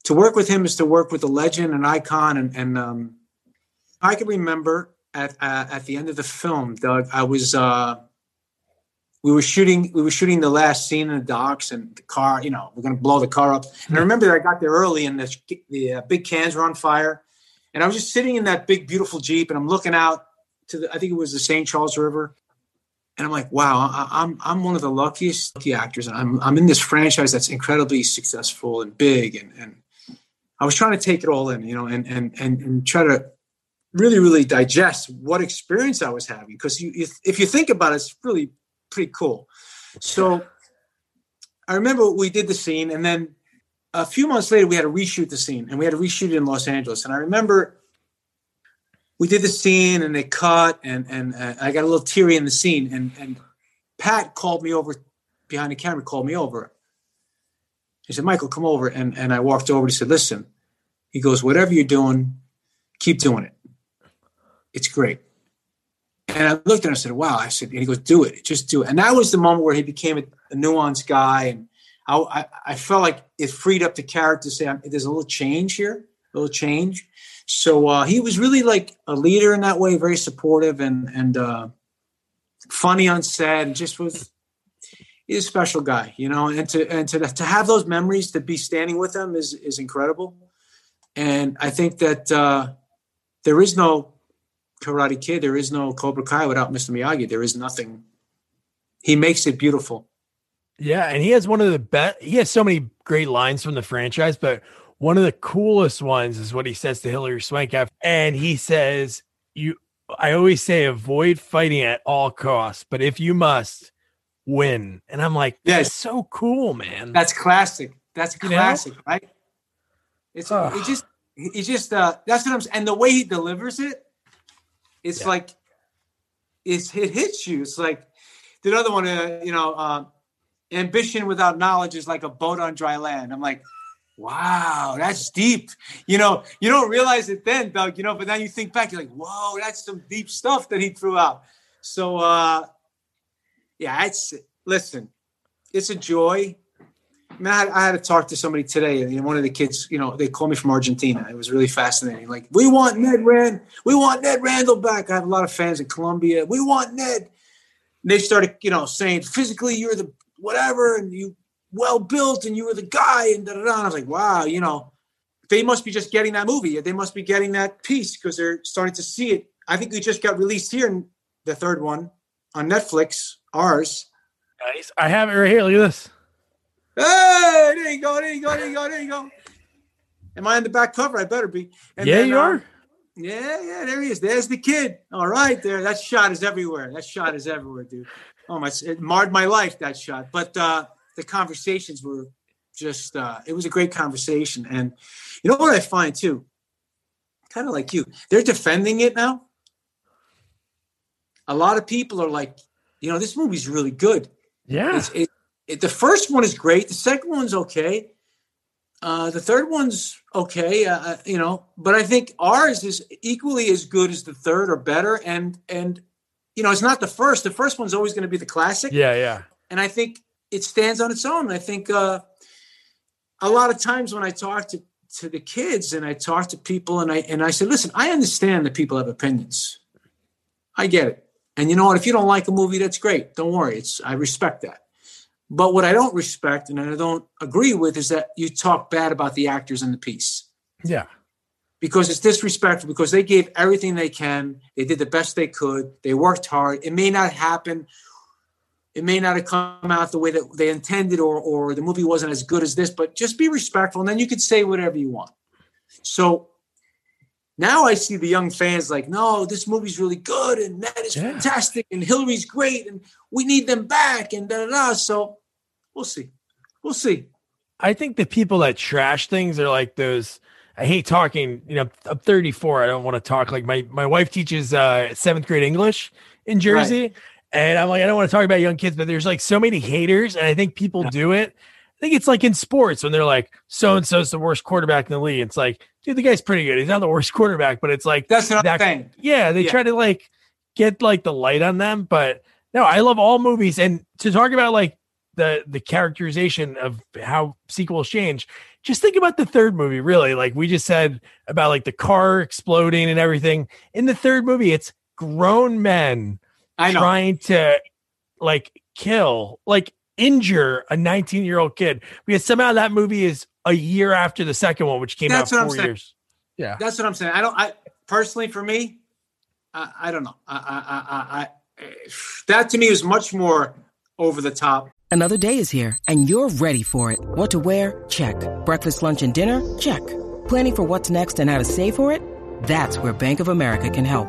to work with him is to work with a legend, an icon, and, and um, I can remember at uh, at the end of the film, Doug, I was uh, we were shooting we were shooting the last scene in the docks and the car, you know, we're gonna blow the car up. And I remember I got there early and the the uh, big cans were on fire, and I was just sitting in that big beautiful jeep and I'm looking out to the I think it was the St. Charles River and I'm like, wow, I, am I'm one of the luckiest lucky actors. And I'm I'm in this franchise that's incredibly successful and big, and and I was trying to take it all in, you know, and and and, and try to really really digest what experience I was having because you, if you think about it, it's really pretty cool. So I remember we did the scene, and then a few months later we had to reshoot the scene, and we had to reshoot it in Los Angeles. And I remember we did the scene and they cut and and uh, I got a little teary in the scene and and Pat called me over behind the camera called me over. He said, "Michael, come over." And and I walked over. He said, "Listen," he goes, "Whatever you're doing, keep doing it. It's great." And I looked at him and I said, "Wow!" I said, and he goes, "Do it, just do it." And that was the moment where he became a, a nuanced guy and. I, I, I felt like it freed up the character to say there's a little change here, a little change. So uh, he was really like a leader in that way, very supportive and and uh, funny on set, just was he's a special guy, you know. And to and to to have those memories, to be standing with him is is incredible. And I think that uh, there is no Karate Kid, there is no Cobra Kai without Mr. Miyagi. There is nothing. He makes it beautiful. Yeah, and he has one of the best. He has so many great lines from the franchise, but one of the coolest ones is what he says to Hilary Swank, and he says, "You, I always say, avoid fighting at all costs, but if you must, win." And I'm like, "That's so cool, man." That's classic. That's classic, you know? right? It's oh. it just he just uh that's what I'm saying. And the way he delivers it, it's yeah. like it's it hits you. It's like the other one, uh, you know, uh, ambition without knowledge is like a boat on dry land. I'm like, wow, that's deep. You know, you don't realize it then, Doug, you know, but then you think back, you're like, whoa, that's some deep stuff that he threw out. So uh yeah, it's listen, it's a joy. I had, I had to talk to somebody today, and one of the kids, you know, they called me from Argentina. It was really fascinating. Like, we want Ned Rand, we want Ned Randall back. I have a lot of fans in Colombia. We want Ned. And they started, you know, saying physically you're the whatever, and you well built, and you were the guy, and da da da. And I was like, wow, you know, they must be just getting that movie. They must be getting that piece because they're starting to see it. I think we just got released here in the third one on Netflix, ours. Nice. I have it right here. Look at this. Hey, there you go, there you go, there you go, there you go. Am I on the back cover? I better be. And yeah, then, you are. Yeah, yeah, there he is. There's the kid. All right, there. That shot is everywhere. That shot is everywhere, dude. Oh my! It marred my life that shot, but uh, the conversations were just. Uh, it was a great conversation, and you know what I find too. Kind of like you, they're defending it now. A lot of people are like, you know, this movie's really good. Yeah. It's, it, it, the first one is great. The second one's okay. Uh, the third one's okay, uh, uh, you know, but I think ours is equally as good as the third or better. And and you know, it's not the first. The first one's always going to be the classic. Yeah, yeah. And I think it stands on its own. I think uh, a lot of times when I talk to to the kids and I talk to people and I and I say, listen, I understand that people have opinions. I get it. And you know what? If you don't like a movie, that's great. Don't worry. It's I respect that. But what I don't respect and I don't agree with is that you talk bad about the actors in the piece. Yeah. Because it's disrespectful because they gave everything they can. They did the best they could. They worked hard. It may not happen. It may not have come out the way that they intended or or the movie wasn't as good as this, but just be respectful and then you could say whatever you want. So now I see the young fans like, no, this movie's really good and that is yeah. fantastic and hilary's great and we need them back and da da da. So we'll see. We'll see. I think the people that trash things are like those. I hate talking. You know, I'm 34. I don't want to talk like my my wife teaches uh, seventh grade English in Jersey, right. And I'm like, I don't want to talk about young kids, but there's like so many haters, and I think people do it. I think it's like in sports when they're like, so and so's the worst quarterback in the league. It's like, dude, the guy's pretty good. He's not the worst quarterback, but it's like that's not that thing. Yeah, they yeah. try to like get like the light on them, but no, I love all movies. And to talk about like the the characterization of how sequels change, just think about the third movie. Really, like we just said about like the car exploding and everything. In the third movie, it's grown men trying to like kill like injure a 19 year old kid because somehow that movie is a year after the second one, which came That's out four years. Yeah, that's what I'm saying. I don't. I personally, for me, I, I don't know. I, I, I, I, that to me is much more over the top. Another day is here, and you're ready for it. What to wear? Check. Breakfast, lunch, and dinner? Check. Planning for what's next and how to save for it? That's where Bank of America can help.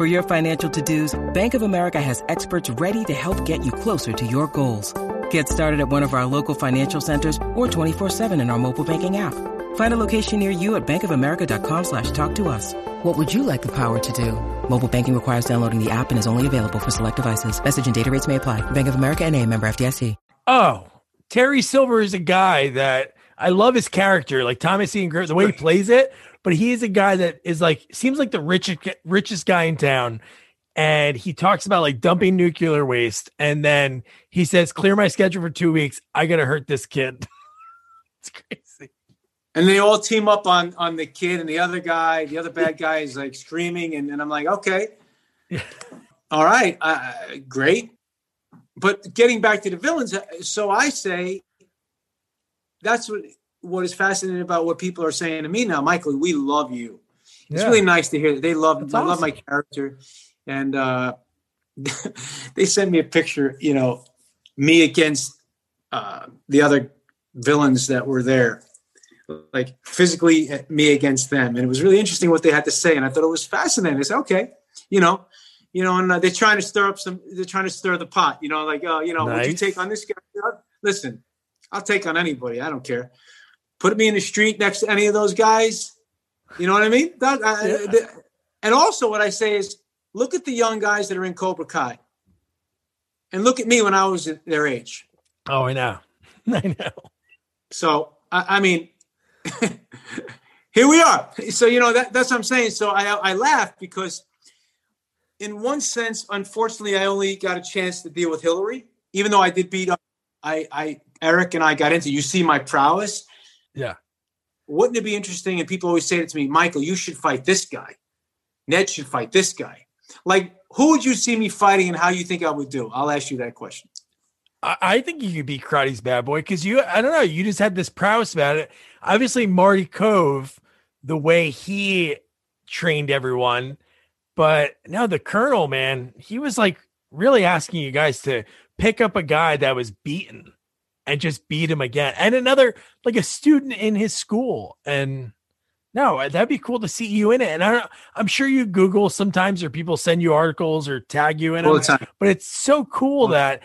For your financial to-dos, Bank of America has experts ready to help get you closer to your goals. Get started at one of our local financial centers or 24-7 in our mobile banking app. Find a location near you at bankofamerica.com slash talk to us. What would you like the power to do? Mobile banking requires downloading the app and is only available for select devices. Message and data rates may apply. Bank of America and a member FDIC. Oh, Terry Silver is a guy that I love his character, like Thomas Ian Griffith, the way he plays it. But he is a guy that is like, seems like the richest, richest guy in town and he talks about like dumping nuclear waste, and then he says, "Clear my schedule for two weeks. I gotta hurt this kid." (laughs) it's crazy. And they all team up on on the kid and the other guy. The other bad guy is like screaming, and, and I'm like, okay, (laughs) all right, uh, great. But getting back to the villains, uh, so I say that's what what is fascinating about what people are saying to me now, Michael. We love you. It's really nice to hear that they love. That's They love my character, and uh, (laughs) they sent me a picture. You know, me against uh, the other villains that were there, like physically uh, me against them, and it was really interesting what they had to say. And I thought it was fascinating. I said, okay, you know, you know, and uh, they're trying to stir up some. They're trying to stir the pot. You know, like, uh, you know, would you take on this guy? Listen, I'll take on anybody. I don't care. Put me in the street next to any of those guys. You know what I mean? That, I- Yeah. the- and also, what I say is, look at the young guys that are in Cobra Kai, and look at me when I was their age. Oh, I know. (laughs) I know. So I, I mean, (laughs) here we are. So you know that that's what I'm saying. So I I laugh because, in one sense, unfortunately, I only got a chance to deal with Hilary, even though I did beat up. I I Eric and I got into. You see my prowess. Yeah. Wouldn't it be interesting? And people always say it to me, Michael, you should fight this guy. Ned should fight this guy. Like, who would you see me fighting, and how you think I would do? I'll ask you that question. I, I think you could beat Karate's bad boy because you, I don't know, you just had this prowess about it. Obviously, Marty Kove, the way he trained everyone, but now the Colonel, man, he was like really asking you guys to pick up a guy that was beaten and just beat him again, and another like a student in his school. And no, that'd be cool to see you in it. And I don't, I'm sure you Google sometimes, or people send you articles or tag you in All them but it's so cool that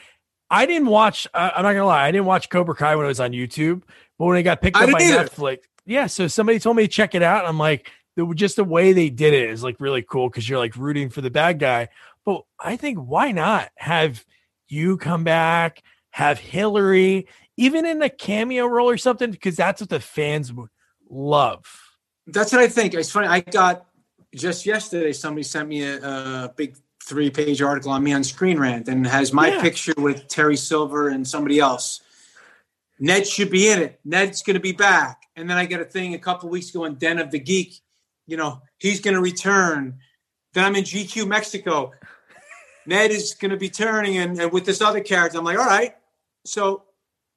I didn't watch. Uh, I'm not gonna lie, I didn't watch Cobra Kai when it was on YouTube, but when it got picked I up by either. Netflix, yeah. So somebody told me to check it out, and I'm like, the, just the way they did it is like really cool because you're like rooting for the bad guy. But I think why not have you come back, have Hilary, even in a cameo role or something, because that's what the fans would love. That's what I think. It's funny. I got just yesterday. Somebody sent me a, a big three-page article on me on Screen Rant, and has my Yeah. picture with Terry Silver and somebody else. Ned should be in it. Ned's going to be back, and then I get a thing a couple weeks ago in Den of the Geek. You know, he's going to return. Then I'm in GQ Mexico. Ned is going to be turning, and, and with this other character, I'm like, all right. So,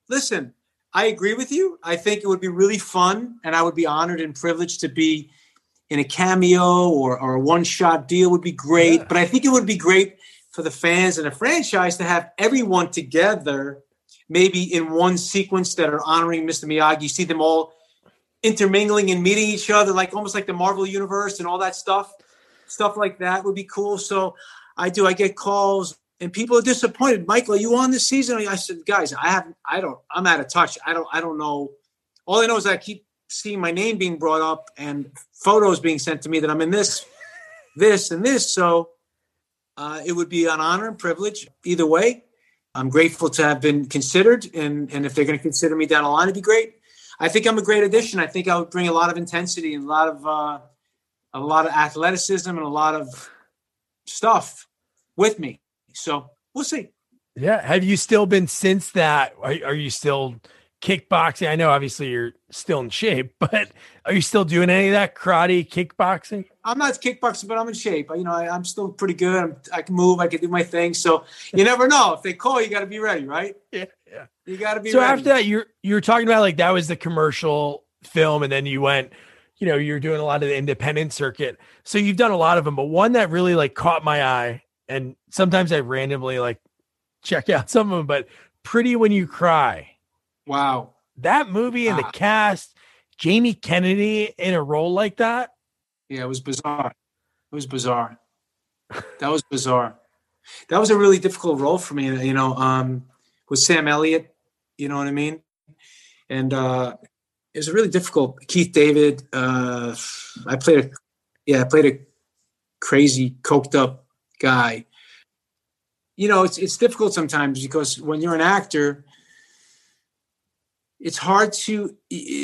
listen, I agree with you. I think it would be really fun, and I would be honored and privileged to be in a cameo or, or a one shot deal would be great. Yeah. But I think it would be great for the fans and the franchise to have everyone together, maybe in one sequence that are honoring Mr. Miyagi. See them all intermingling and meeting each other, like almost like the Marvel universe and all that stuff. Stuff like that would be cool. So I do. I get calls and people are disappointed. Michael, are you on this season? I said, guys, I have. I don't. I'm out of touch. I don't. I don't know. All I know is I keep seeing my name being brought up and photos being sent to me that I'm in this, this, and this. So uh, it would be an honor and privilege either way. I'm grateful to have been considered, and and if they're going to consider me down the line, it'd be great. I think I'm a great addition. I think I would bring a lot of intensity and a lot of uh, a lot of athleticism and a lot of stuff with me. So we'll see. Yeah. Have you still been since that? Are, are you still kickboxing? I know obviously you're still in shape, (laughs) but are you still doing any of that karate kickboxing? I'm not kickboxing, but I'm in shape. You know, I, I'm still pretty good. I'm, I can move. I can do my thing. So you never know. If they call, you got to be ready, right? (laughs) Yeah. Yeah. You got to be So ready. after that, you're you're talking about like that was the commercial film, and then you went, you know, you're doing a lot of the independent circuit. So you've done a lot of them, but one that really like caught my eye, and sometimes I randomly like check out some of them, but Pretty When You Cry. wow. That movie and the Ah. cast, Jamie Kennedy in a role like that. Yeah, it was bizarre. It was bizarre. That was bizarre. That was a really difficult role for me, you know, um, with Sam Elliott, you know what I mean? And uh, it was a really difficult. Keith David, uh, I played a, yeah, I played a crazy, coked up guy. You know, it's it's difficult sometimes because when you're an actor, it's hard to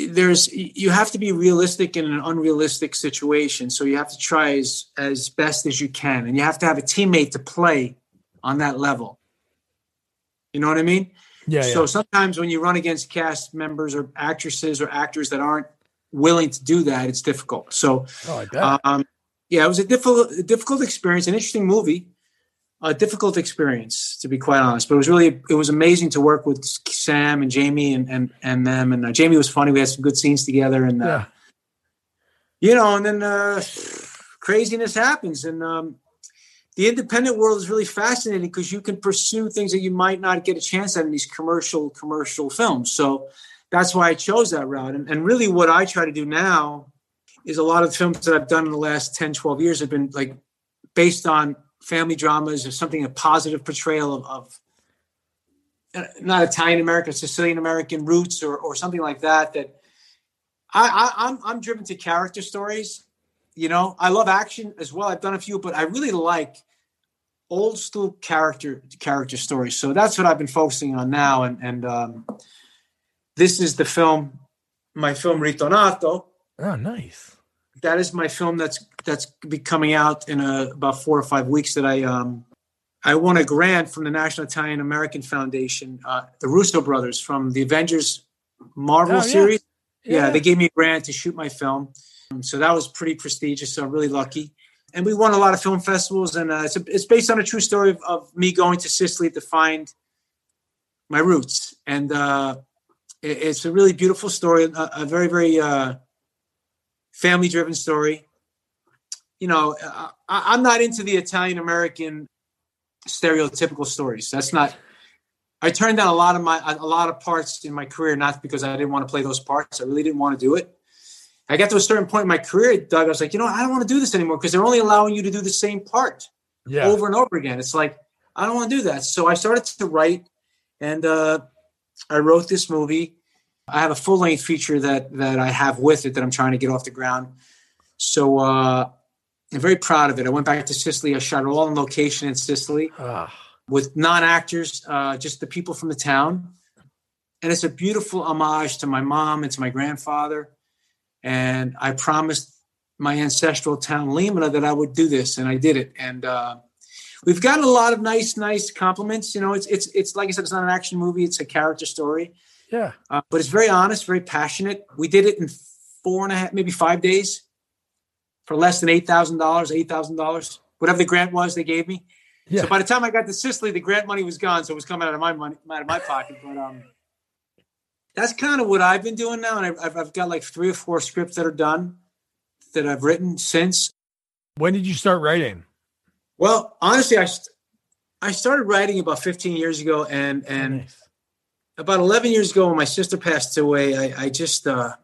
there's you have to be realistic in an unrealistic situation so you have to try as as best as you can and you have to have a teammate to play on that level you know what i mean Yeah. so yeah. sometimes when you run against cast members or actresses or actors that aren't willing to do that it's difficult so Oh, I bet. um, yeah, it was a difficult, difficult experience, an interesting movie, a difficult experience to be quite honest. But it was really, it was amazing to work with Sam and Jamie and and, and them. And uh, Jamie was funny. We had some good scenes together, and uh, yeah. you know, and then uh, craziness happens. And um, the independent world is really fascinating because you can pursue things that you might not get a chance at in these commercial commercial films. So that's why I chose that route. And, and really, what I try to do now is a lot of films that I've done in the last 10, 12 years have been like based on family dramas or something, a positive portrayal of, of uh, not Italian American, Sicilian American roots or, or something like that. That I, I, I'm, I'm driven to character stories. You know, I love action as well. I've done a few, but I really like old school character character stories. So that's what I've been focusing on now. And and um, this is the film, my film Ritornato Oh, nice. That is my film that's that's be coming out in a, about four or five weeks that i um i won a grant from the national italian american foundation uh, the russo brothers from the avengers marvel Oh, series yeah. Yeah. they gave me a grant to shoot my film Um, so that was pretty prestigious so i'm really lucky and we won a lot of film festivals and uh, it's, a, it's based on a true story of, of me going to sicily to find my roots and uh it- it's a really beautiful story a, a very very uh family driven story. You know, I, I'm not into the Italian American stereotypical stories. That's not. I turned down a lot of my a lot of parts in my career not because I didn't want to play those parts. I really didn't want to do it. I got to a certain point in my career, Doug. I was like, you know, I don't want to do this anymore because they're only allowing you to do the same part Yeah. over and over again. It's like I don't want to do that. So I started to write, and uh, I wrote this movie. I have a full length feature that that I have with it that I'm trying to get off the ground. So uh, I'm very proud of it. I went back to Sicily. I shot it all on location in Sicily Ah, with non actors, uh, just the people from the town. And it's a beautiful homage to my mom and to my grandfather. And I promised my ancestral town, Limina, that I would do this, and I did it. And uh, we've gotten a lot of nice, nice compliments. You know, it's it's it's like I said, it's not an action movie; it's a character story, yeah. uh, but it's very honest, very passionate. We did it in four and a half, maybe five days, for less than eight thousand dollars, eight thousand dollars, whatever the grant was they gave me. Yeah. So by the time I got to Sicily, the grant money was gone, so it was coming out of my money, out of my pocket. But um, that's kind of what I've been doing now, and I've, I've got like three or four scripts that are done that I've written since. When did you start writing? Well, honestly, I I started writing about 15 years ago, and and Nice. About 11 years ago when my sister passed away, I, I just uh,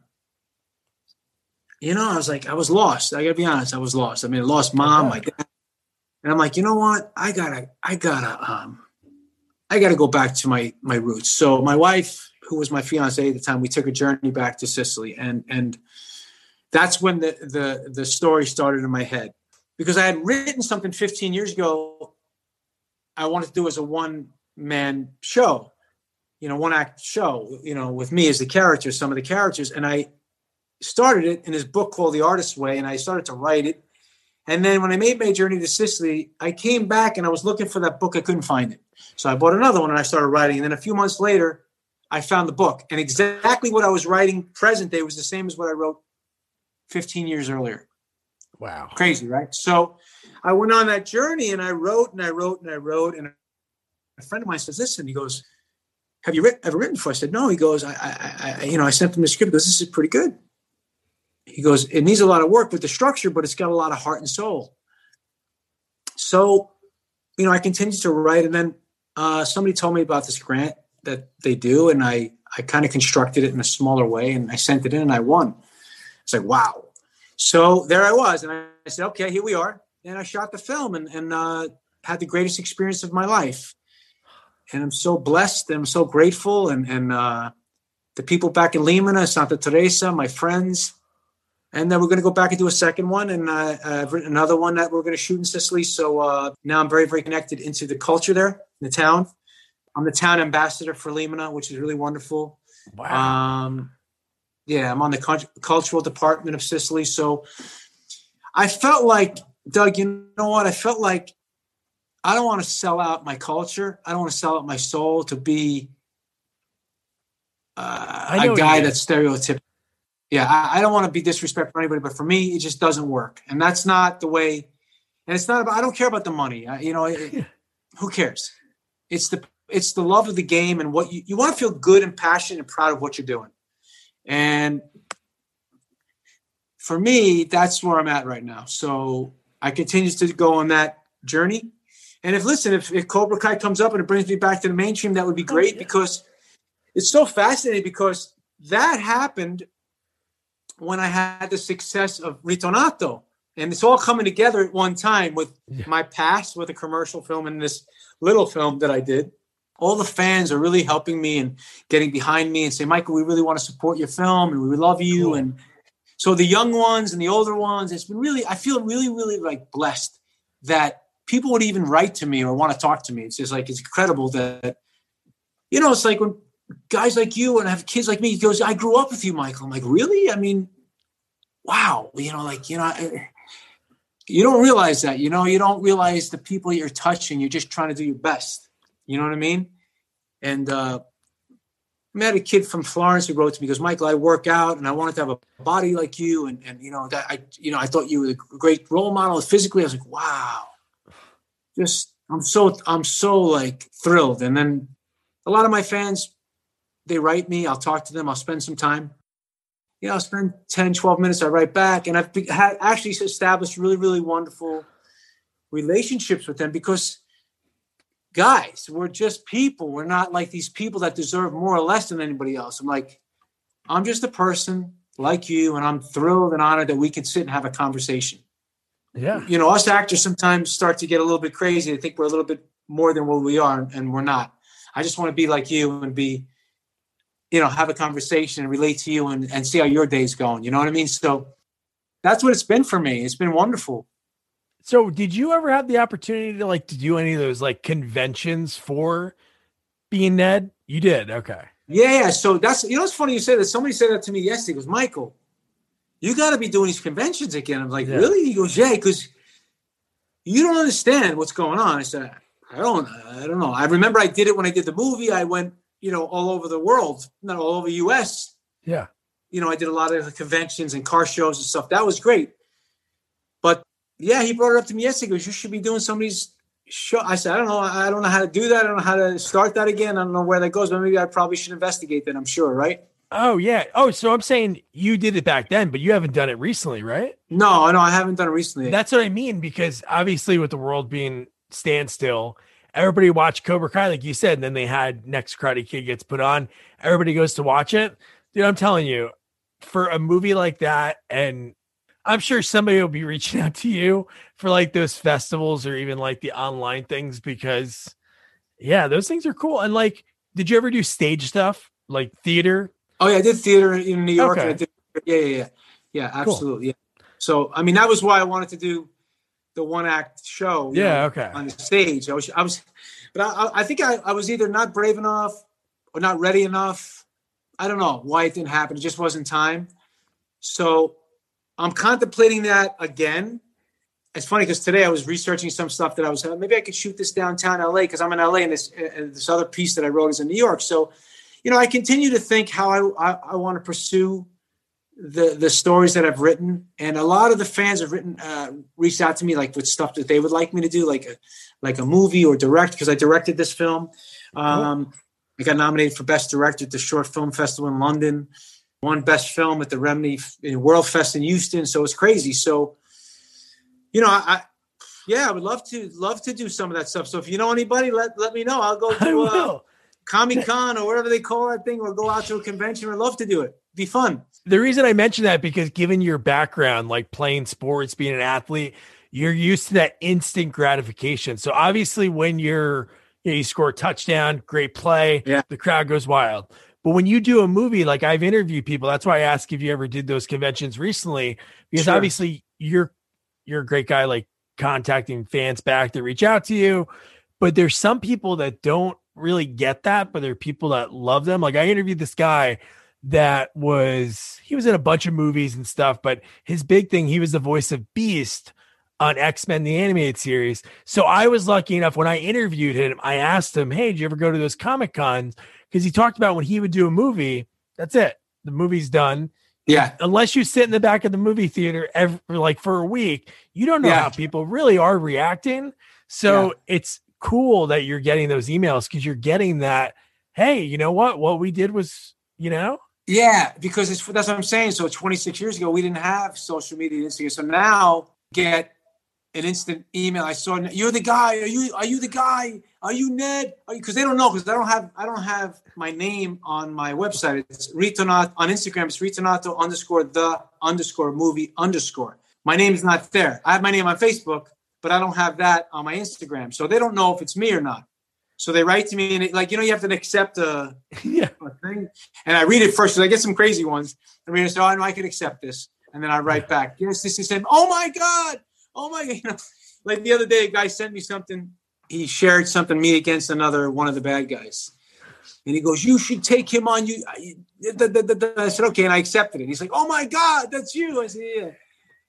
you know, I was like, I was lost. I gotta be honest, I was lost. I mean, I lost mom, my dad, and I'm like, you know what? I gotta, I gotta, um, I gotta go back to my my roots. So my wife, who was my fiance at the time, we took a journey back to Sicily, and and that's when the the the story started in my head because I had written something 15 years ago. I wanted to do as a one man show, you know, one act show, you know, with me as the character, some of the characters, and I started it in his book called The Artist's Way, and I started to write it. And then when I made my journey to Sicily, I came back and I was looking for that book. I couldn't find it. So I bought another one and I started writing. And then a few months later, I found the book. And exactly what I was writing present day was the same as what I wrote 15 years earlier. Wow. Crazy, right? So I went on that journey and I wrote and I wrote and I wrote. And a friend of mine says, Listen, he goes, Have you ever written before? I said, No. He goes, I, I, I, you know, I sent him the script. He goes, This is pretty good. He goes, It needs a lot of work with the structure, but it's got a lot of heart and soul. So, you know, I continued to write. And then uh, somebody told me about this grant that they do. And I, I kind of constructed it in a smaller way and I sent it in and I won. It's like, wow. So there I was. And I, I said, okay, here we are. And I shot the film and, and uh, had the greatest experience of my life. And I'm so blessed and I'm so grateful. And, and uh, the people back in Limina, Santa Teresa, my friends. And then we're going to go back and do a second one. And uh, I've written another one that we're going to shoot in Sicily. So uh, now I'm very, very connected into the culture there in the town. I'm the town ambassador for Limina, which is really wonderful. Wow. Um, yeah, I'm on the cult- cultural department of Sicily. So I felt like, Doug, you know what? I felt like I don't want to sell out my culture. I don't want to sell out my soul to be uh, a guy that's stereotypical. Yeah, I, I don't want to be disrespectful to anybody, but for me, it just doesn't work, and that's not the way. And it's not about. I don't care about the money. I, you know, it, (laughs) who cares? It's the it's the love of the game and what you, you want to feel good and passionate and proud of what you're doing. And for me, that's where I'm at right now. So I continue to go on that journey. And if listen, if, if Cobra Kai comes up and it brings me back to the mainstream, that would be oh, great yeah. because it's so fascinating because that happened when I had the success of Ritornato. And it's all coming together at one time with Yeah. my past with a commercial film and this little film that I did. All the fans are really helping me and getting behind me and say, Michael, we really want to support your film and we love you. Cool. And so the young ones and the older ones, it's been really, I feel really, really like blessed that people would even write to me or want to talk to me. It's just like, it's incredible that, you know, it's like when guys like you and have kids like me, he goes, I grew up with you, Michael. I'm like, really? I mean, wow. You know, like, you know, I, you don't realize that, you know, you don't realize the people you're touching. You're just trying to do your best. You know what I mean? And, uh, I met a kid from Florence who wrote to me, goes, Michael, I work out and I wanted to have a body like you. And, and, you know, that I, you know, I thought you were a great role model physically. I was like, wow, just, I'm so, I'm so like thrilled. And then a lot of my fans, they write me, I'll talk to them, I'll spend some time. You know, I'll spend 10, 12 minutes, I write back. And I've be- had actually established really, really wonderful relationships with them because guys, we're just people. We're not like these people that deserve more or less than anybody else. I'm like, I'm just a person like you, and I'm thrilled and honored that we can sit and have a conversation. Yeah. You know, us actors sometimes start to get a little bit crazy. I think we're a little bit more than what we are, and we're not. I just want to be like you and be, you know, have a conversation and relate to you and, and see how your day's going. You know what I mean? So that's what it's been for me. It's been wonderful. So did you ever have the opportunity to like to do any of those like conventions for being Ned? You did. Okay. Yeah, yeah. So that's you know it's funny you say that. Somebody said that to me yesterday. He goes, Michael, you got to be doing these conventions again. I'm like, Yeah. really? He goes, yeah, because you don't understand what's going on. I said, I don't, I don't know. I remember I did it when I did the movie. I went, you know, all over the world, not all over the U.S. Yeah. You know, I did a lot of the conventions and car shows and stuff. That was great. But yeah, he brought it up to me yesterday. He goes, you should be doing some of these show. I said, I don't know. I don't know how to do that. I don't know how to start that again. I don't know where that goes, but maybe I probably should investigate that. I'm sure, right? Oh yeah. Oh, so I'm saying you did it back then, but you haven't done it recently, right? No, no, I haven't done it recently. That's what I mean because obviously with the world being standstill, everybody watched Cobra Kai like you said, and then they had Next Karate Kid gets put on. Everybody goes to watch it. Dude, I'm telling you, for a movie like that, and I'm sure somebody will be (laughs) reaching out to you for like those festivals or even like the online things because yeah, those things are cool. And like, did you ever do stage stuff like theater? Oh yeah, I did theater in New York. and I Okay. did, yeah, yeah, yeah, yeah, absolutely. Yeah. So I mean, that was why I wanted to do the one act show. Yeah, know, okay. On the stage, I was, I was, but I, I- I think I, I was either not brave enough or not ready enough. I don't know why it didn't happen. It just wasn't time. So I'm contemplating that again. It's funny because today I was researching some stuff that I was maybe I could shoot this downtown LA because I'm in LA and this and this other piece that I wrote is in New York. So, you know, I continue to think how I I, I want to pursue the the stories that I've written, and a lot of the fans have written uh, reached out to me like with stuff that they would like me to do, like a like a movie or direct because I directed this film. Um, I got nominated for best director at the Short Film Festival in London. Won best film at the Remedy World Fest in Houston. So it's crazy. So, you know, I, yeah, I would love to love to do some of that stuff. So if you know anybody, let let me know. I'll go (laughs) I to uh, will. Comic Con or whatever they call that thing, or go out to a convention. I'd love to do it. Be fun. the reason I mention that because given your background, like playing sports, being an athlete, you're used to that instant gratification. So obviously, when you're you, know, you score a touchdown, great play, Yeah. the crowd goes wild. But when you do a movie, like I've interviewed people, that's why I ask if you ever did those conventions recently, because Sure. obviously you're you're a great guy, like contacting fans back that reach out to you. But there's some people that don't really get that, but there are people that love them. Like I interviewed this guy that was he was in a bunch of movies and stuff, but his big thing, he was the voice of Beast on X-Men the animated series. So I was lucky enough when I interviewed him, I asked him, Hey, did you ever go to those Comic Cons? Because he talked about when he would do a movie, that's it. The movie's done. Yeah. Unless you sit in the back of the movie theater every, like for a week, you don't know Yeah. how people really are reacting. So Yeah. it's cool that you're getting those emails because you're getting that, hey, you know what? What we did was, you know, Yeah, because it's that's what I'm saying. So 26 years ago, we didn't have social media, and Instagram. So now get an instant email. I saw you're the guy. Are you are you the guy? Are you Ned? Because they don't know because I don't have I don't have my name on my website. It's Ritornato on Instagram. It's Ritornato underscore the underscore movie underscore. My name is not there. I have my name on Facebook, but I don't have that on my Instagram. So they don't know if it's me or not. So they write to me and it, like you know you have to accept uh, a (laughs) yeah, a thing, and I read it first. So I get some crazy ones. I it, so I know I can accept this, and then I write back, yes, this is him. Oh my god, oh my god. (laughs) You know, like the other day, a guy sent me something. He shared something me against another one of the bad guys, and he goes, "You should take him on." You, I- da- da- da- da." I said, "Okay," and I accepted it. He's like, "Oh my god, that's you." I said, "Yeah,"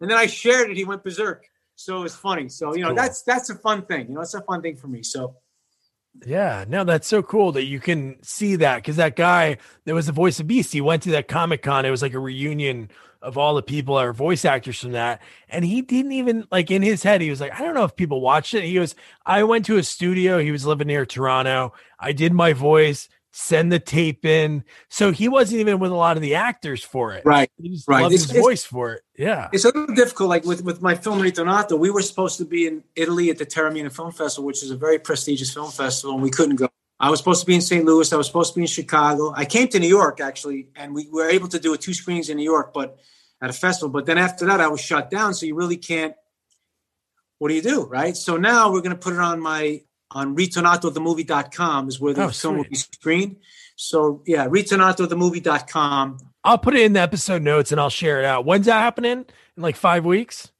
and then I shared it. He went berserk. So it's funny. So you know, Cool. that's that's a fun thing. You know, it's a fun thing for me. So Yeah, no, that's so cool that you can see that because that guy that was the voice of Beast, he went to that Comic Con. It was like a reunion of all the people that are voice actors from that. And he didn't even like in his head, he was like, I don't know if people watched it. He goes, I went to a studio, he was living near Toronto. I did my voice, send the tape in. So he wasn't even with a lot of the actors for it. right. He just Right. his voice for it. Yeah. It's a little difficult. Like with, with my film Ritornato, we were supposed to be in Italy at the Taormina Film Festival, which is a very prestigious film festival, and we couldn't go. I was supposed to be in St. Louis. I was supposed to be in Chicago. I came to New York actually, and we were able to do a two screens in New York, but at a festival. But then after that, I was shut down. So you really can't. What do you do, right? So now we're going to put it on my on ritornatothemovie.com is where the Oh, film will be screened. So yeah, ritornatothemovie.com. I'll put it in the episode notes and I'll share it out. When's that happening? In like five weeks?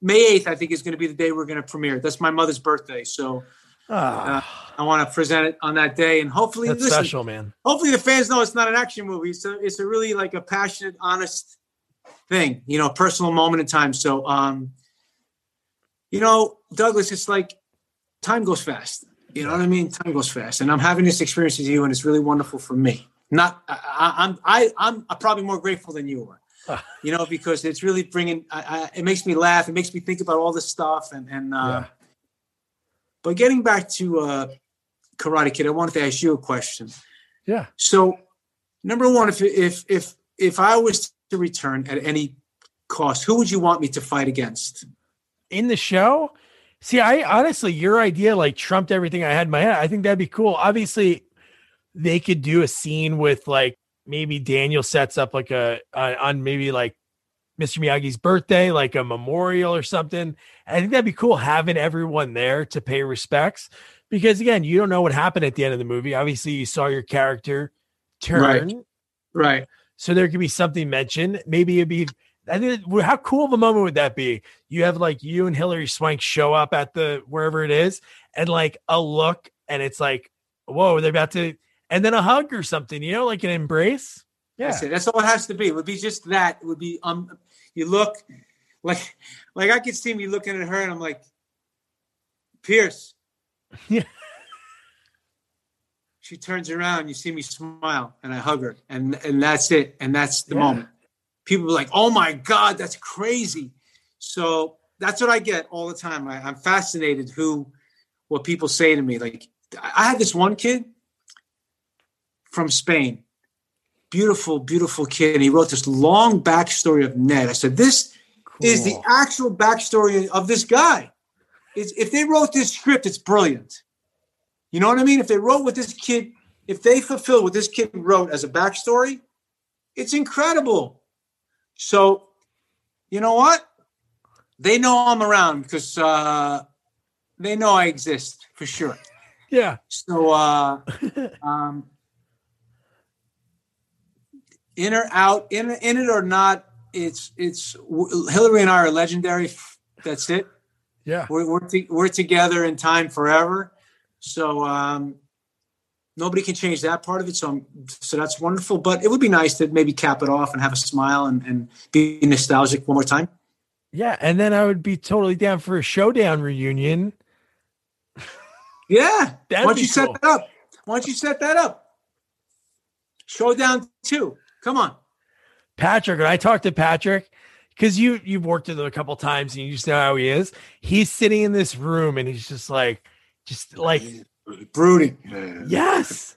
May 8th, I think, is going to be the day we're going to premiere. That's my mother's birthday. So Ah, I want to present it on that day. And hopefully, that's listen, special, man. hopefully the fans know it's not an action movie. A, it's a really like a passionate, honest thing, you know, personal moment in time. So, um, you know, Douglas, it's like time goes fast. You know what I mean? Time goes fast. And I'm having this experience with you, and it's really wonderful for me. Not, I, I'm, I, I'm probably more grateful than you are. Ah. You know, because it's really bringing. I, I, it makes me laugh. It makes me think about all this stuff, and and. Uh, Yeah. But getting back to uh, Karate Kid, I wanted to ask you a question. Yeah. So, number one, if if if if I was to return at any cost, who would you want me to fight against? in the show. See, I honestly, your idea like trumped everything I had in my head. I think that'd be cool. Obviously, they could do a scene with like maybe Daniel sets up like a uh, on maybe like Mr. Miyagi's birthday, like a memorial or something. I think that'd be cool having everyone there to pay respects because again, you don't know what happened at the end of the movie. Obviously, you saw your character turn. Right. Right. So there could be something mentioned. Maybe it'd be. I think how cool of a moment would that be? You have like you and Hilary Swank show up at the wherever it is, and like a look, and it's like, whoa, they're about to, and then a hug or something, you know, like an embrace. Yeah, That's it. That's all it has to be. It would be just that. It would be um. You look like like I could see me looking at her, and I'm like, Pierce. Yeah. She turns around, you see me smile, and I hug her, and and that's it, and that's the Yeah. moment. People like, "Oh my God, that's crazy!" So that's what I get all the time. I, I'm fascinated who, what people say to me. Like, I had this one kid from Spain, beautiful, beautiful kid, and he wrote this long backstory of Ned. I said, "This is the actual backstory of this guy. It's, if they wrote this script, it's brilliant. You know what I mean? If they wrote what this kid, if they fulfilled what this kid wrote as a backstory, it's incredible. So, you know what? They know I'm around because uh, they know I exist for sure. yeah, So, uh, (laughs) um, in or out, in in it or not, it's it's Hilary and I are legendary. That's it. yeah. We're we're, to, we're together in time forever. So, um, nobody can change that part of it. So, I'm, so that's wonderful. But it would be nice to maybe cap it off and have a smile and, and be nostalgic one more time. Yeah, and then I would be totally down for a showdown reunion. Yeah, (laughs) That'd why don't you set that up? Why don't you set that up? Showdown two. Come on. Patrick, and I talked to Patrick because you you've worked with him a couple times and you just know how he is. He's sitting in this room and he's just like, just like, Brooding. Yeah, yes,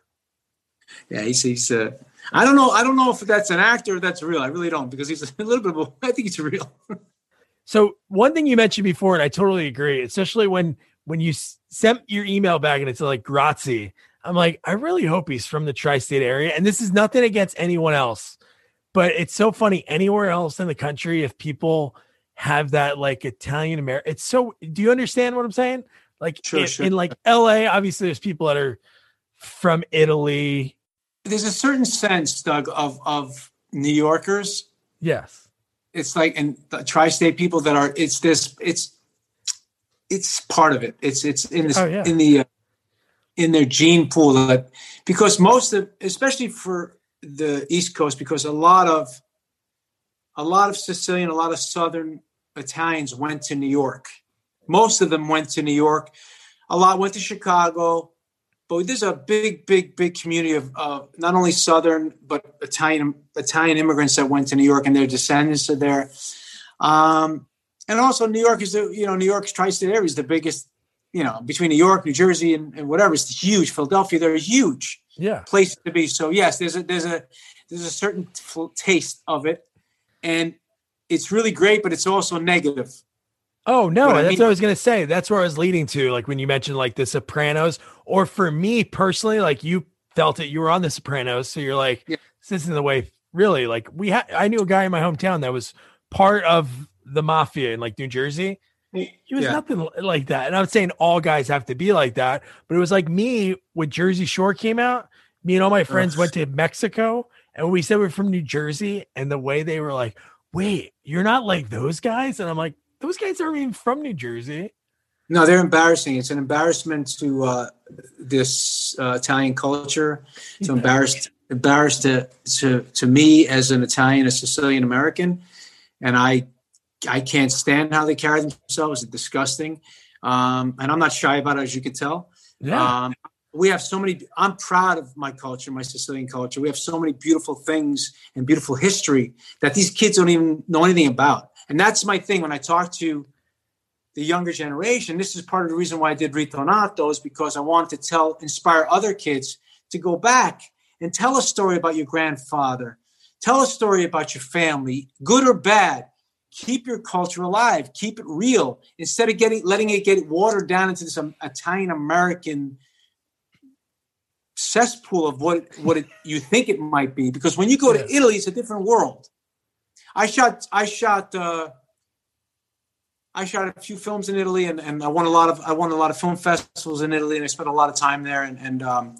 yeah he's he's. Uh, I don't know. I don't know if that's an actor or that's real. I really don't because he's (laughs) a little bit of. A, I think it's real. (laughs) So one thing you mentioned before, and I totally agree, especially when when you s- sent your email back and it's like Grazi. I'm like, I really hope he's from the tri-state area. And this is nothing against anyone else, but it's so funny. Anywhere else in the country, if people have that like Italian American, it's so. Do you understand what I'm saying? Like Sure, in, sure. in like LA, obviously there's people that are from Italy. There's a certain sense, Doug, of of New Yorkers. Yes. It's like and the tri-state people that are. It's this. It's it's part of it. It's it's in this Oh, yeah. in the uh, in their gene pool that because most of especially for the East Coast because a lot of a lot of Sicilian, a lot of Southern Italians went to New York. Most of them went to New York. A lot went to Chicago. But there's a big, big, big community of uh, not only Southern but Italian Italian immigrants that went to New York, and their descendants are there. Um, and also, New York is the you know New York's tri-state area is the biggest. You know, between New York, New Jersey, and, and whatever, it's huge. Philadelphia, they're huge Yeah. place to be. So yes, there's a there's a there's a certain taste of it, and it's really great, but it's also negative. Oh no, But I that's mean- what I was gonna say. That's where I was leading to. Like when you mentioned like the Sopranos, or for me personally, like you felt it. You were on the Sopranos, so you're like, Yeah. this isn't the way. Really, like we had. I knew a guy in my hometown that was part of the mafia in like New Jersey. He was Yeah. nothing like that. And I'm saying all guys have to be like that, but it was like me when Jersey Shore came out. Me and all my friends Ugh. went to Mexico, and we said we're from New Jersey, and the way they were like, "Wait, you're not like those guys," and I'm like, "Those guys aren't even from New Jersey." No, they're embarrassing. It's an embarrassment to uh, this uh, Italian culture. It's embarrassed embarrassed to, to to me as an Italian, a Sicilian American, and I I can't stand how they carry themselves. It's disgusting, um, and I'm not shy about it, as you can tell. Yeah, Um, we have so many. I'm proud of my culture, my Sicilian culture. We have so many beautiful things and beautiful history that these kids don't even know anything about. And that's my thing when I talk to the younger generation. This is part of the reason why I did Ritornato is because I wanted to tell, inspire other kids to go back and tell a story about your grandfather. Tell a story about your family, good or bad. Keep your culture alive. Keep it real instead of getting letting it get watered down into this Italian American cesspool of what what it, you think it might be. Because when you go to Italy, it's a different world. I shot I shot uh, I shot a few films in Italy, and, and I won a lot of I won a lot of film festivals in Italy, and I spent a lot of time there. And, and um,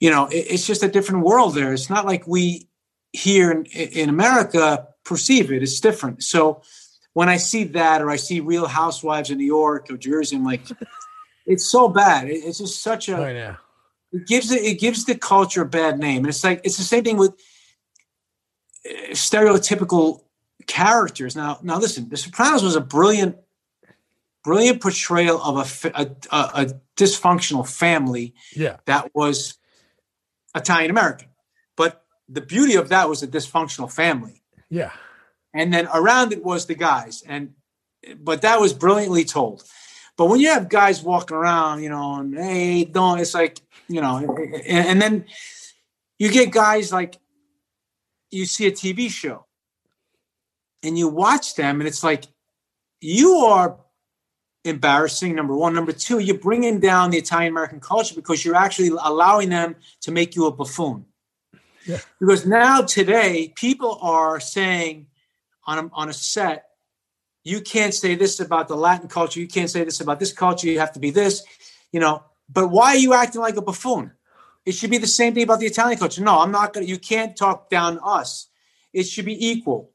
you know, it, it's just a different world there. It's not like we here in, in America perceive it. It's different. So when I see that, or I see Real Housewives in New York or Jersey, I'm like, (laughs) it's so bad. It- it's just such a I know. it gives it, it gives the culture a bad name and it's like it's the same thing with stereotypical characters. Now now listen the sopranos was a brilliant brilliant portrayal of a a, a, a dysfunctional family Yeah, that was italian american. But the beauty of that was a dysfunctional family. Yeah, and then around it was the guys and but that was brilliantly told. But when you have guys walking around you know and hey don't it's like you know and, and then you get guys like you see a tv show and you watch them and it's like you are embarrassing number one. Number two you're bringing down the italian american culture because you're actually allowing them to make you a buffoon. Yeah. because now today people are saying on a, on a set you can't say this about the latin culture you can't say this about this culture you have to be this you know but why are you acting like a buffoon it should be the same thing about the italian culture no i'm not gonna you can't talk down us it should be equal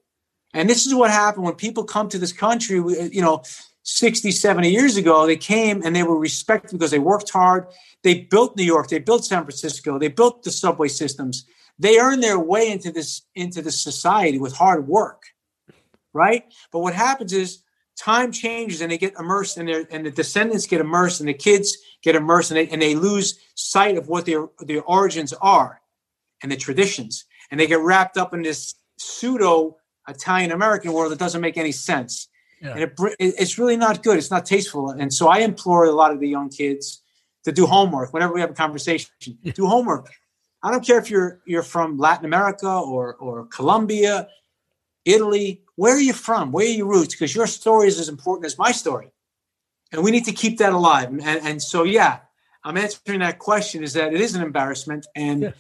And this is what happened when people come to this country, uh, you know, 60, 70 years ago, they came and they were respected because they worked hard. They built New York, they built San Francisco, they built the subway systems. They earned their way into this into this society with hard work. Right? But what happens is time changes and they get immersed and, and the descendants get immersed and the kids get immersed and they, and they lose sight of what their their origins are and the traditions and they get wrapped up in this pseudo Italian American world that doesn't make any sense. Yeah. And it, it's really not good. It's not tasteful. And so I implore a lot of the young kids to do homework whenever we have a conversation. do homework. I don't care if you're you're from Latin America or or Colombia, Italy. Where are you from? Where are your roots? Because your story is as important as my story, and we need to keep that alive. And, and so, yeah, I'm answering that question. Is that it is an embarrassment, and yeah.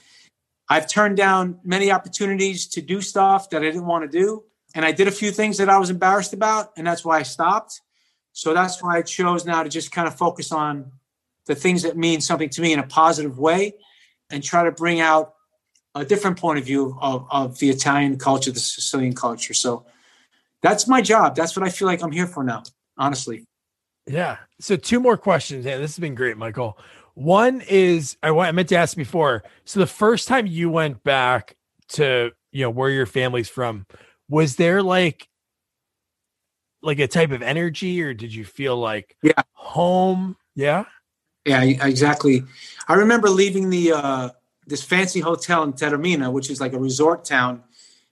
I've turned down many opportunities to do stuff that I didn't want to do. And I did a few things that I was embarrassed about, and that's why I stopped. So that's why I chose now to just kind of focus on the things that mean something to me in a positive way and try to bring out a different point of view of, of the Italian culture, the Sicilian culture. So that's my job. That's what I feel like I'm here for now, honestly. Yeah. So two more questions. Yeah, this has been great, Michael. One is I, I meant to ask before. So the first time you went back to you know where your family's from, was there like like a type of energy, or did you feel like yeah home? Yeah, yeah, exactly. I remember leaving the uh, this fancy hotel in Taormina, which is like a resort town,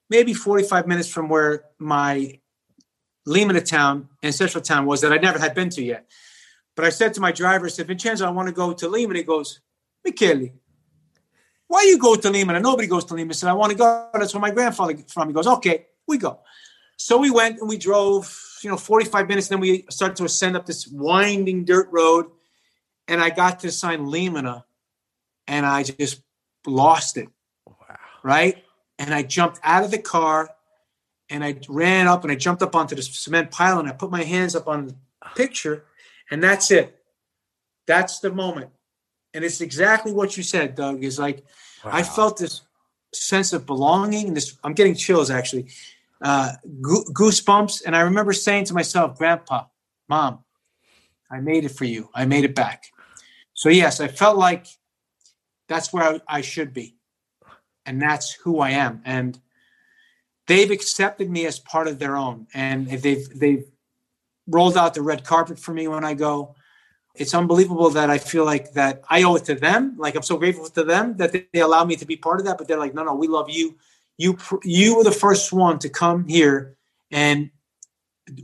maybe forty five minutes from where my Limina town, ancestral town was that I never had been to yet. But I said to my driver, I said, Vincenzo, I want to go to Lima. And he goes, Michele, why you go to Lima? And nobody goes to Lima. I said, I want to go. That's where my grandfather from. He goes, okay, we go. So we went and we drove, you know, 45 minutes. Then we started to ascend up this winding dirt road. And I got to sign Limina and I just lost it. Wow. Right. And I jumped out of the car and I ran up and I jumped up onto the cement pile and I put my hands up on the picture and that's it. That's the moment. And it's exactly what you said, Doug, is like wow. I felt this sense of belonging. And this I'm getting chills actually. Uh, goosebumps. And I remember saying to myself, Grandpa, Mom, I made it for you. I made it back. So yes, I felt like that's where I, I should be. And that's who I am. And they've accepted me as part of their own. And they've they've rolled out the red carpet for me when I go. It's unbelievable that I feel like that I owe it to them. Like I'm so grateful to them that they, allow me to be part of that. But they're like, no, no, we love you. You you were the first one to come here and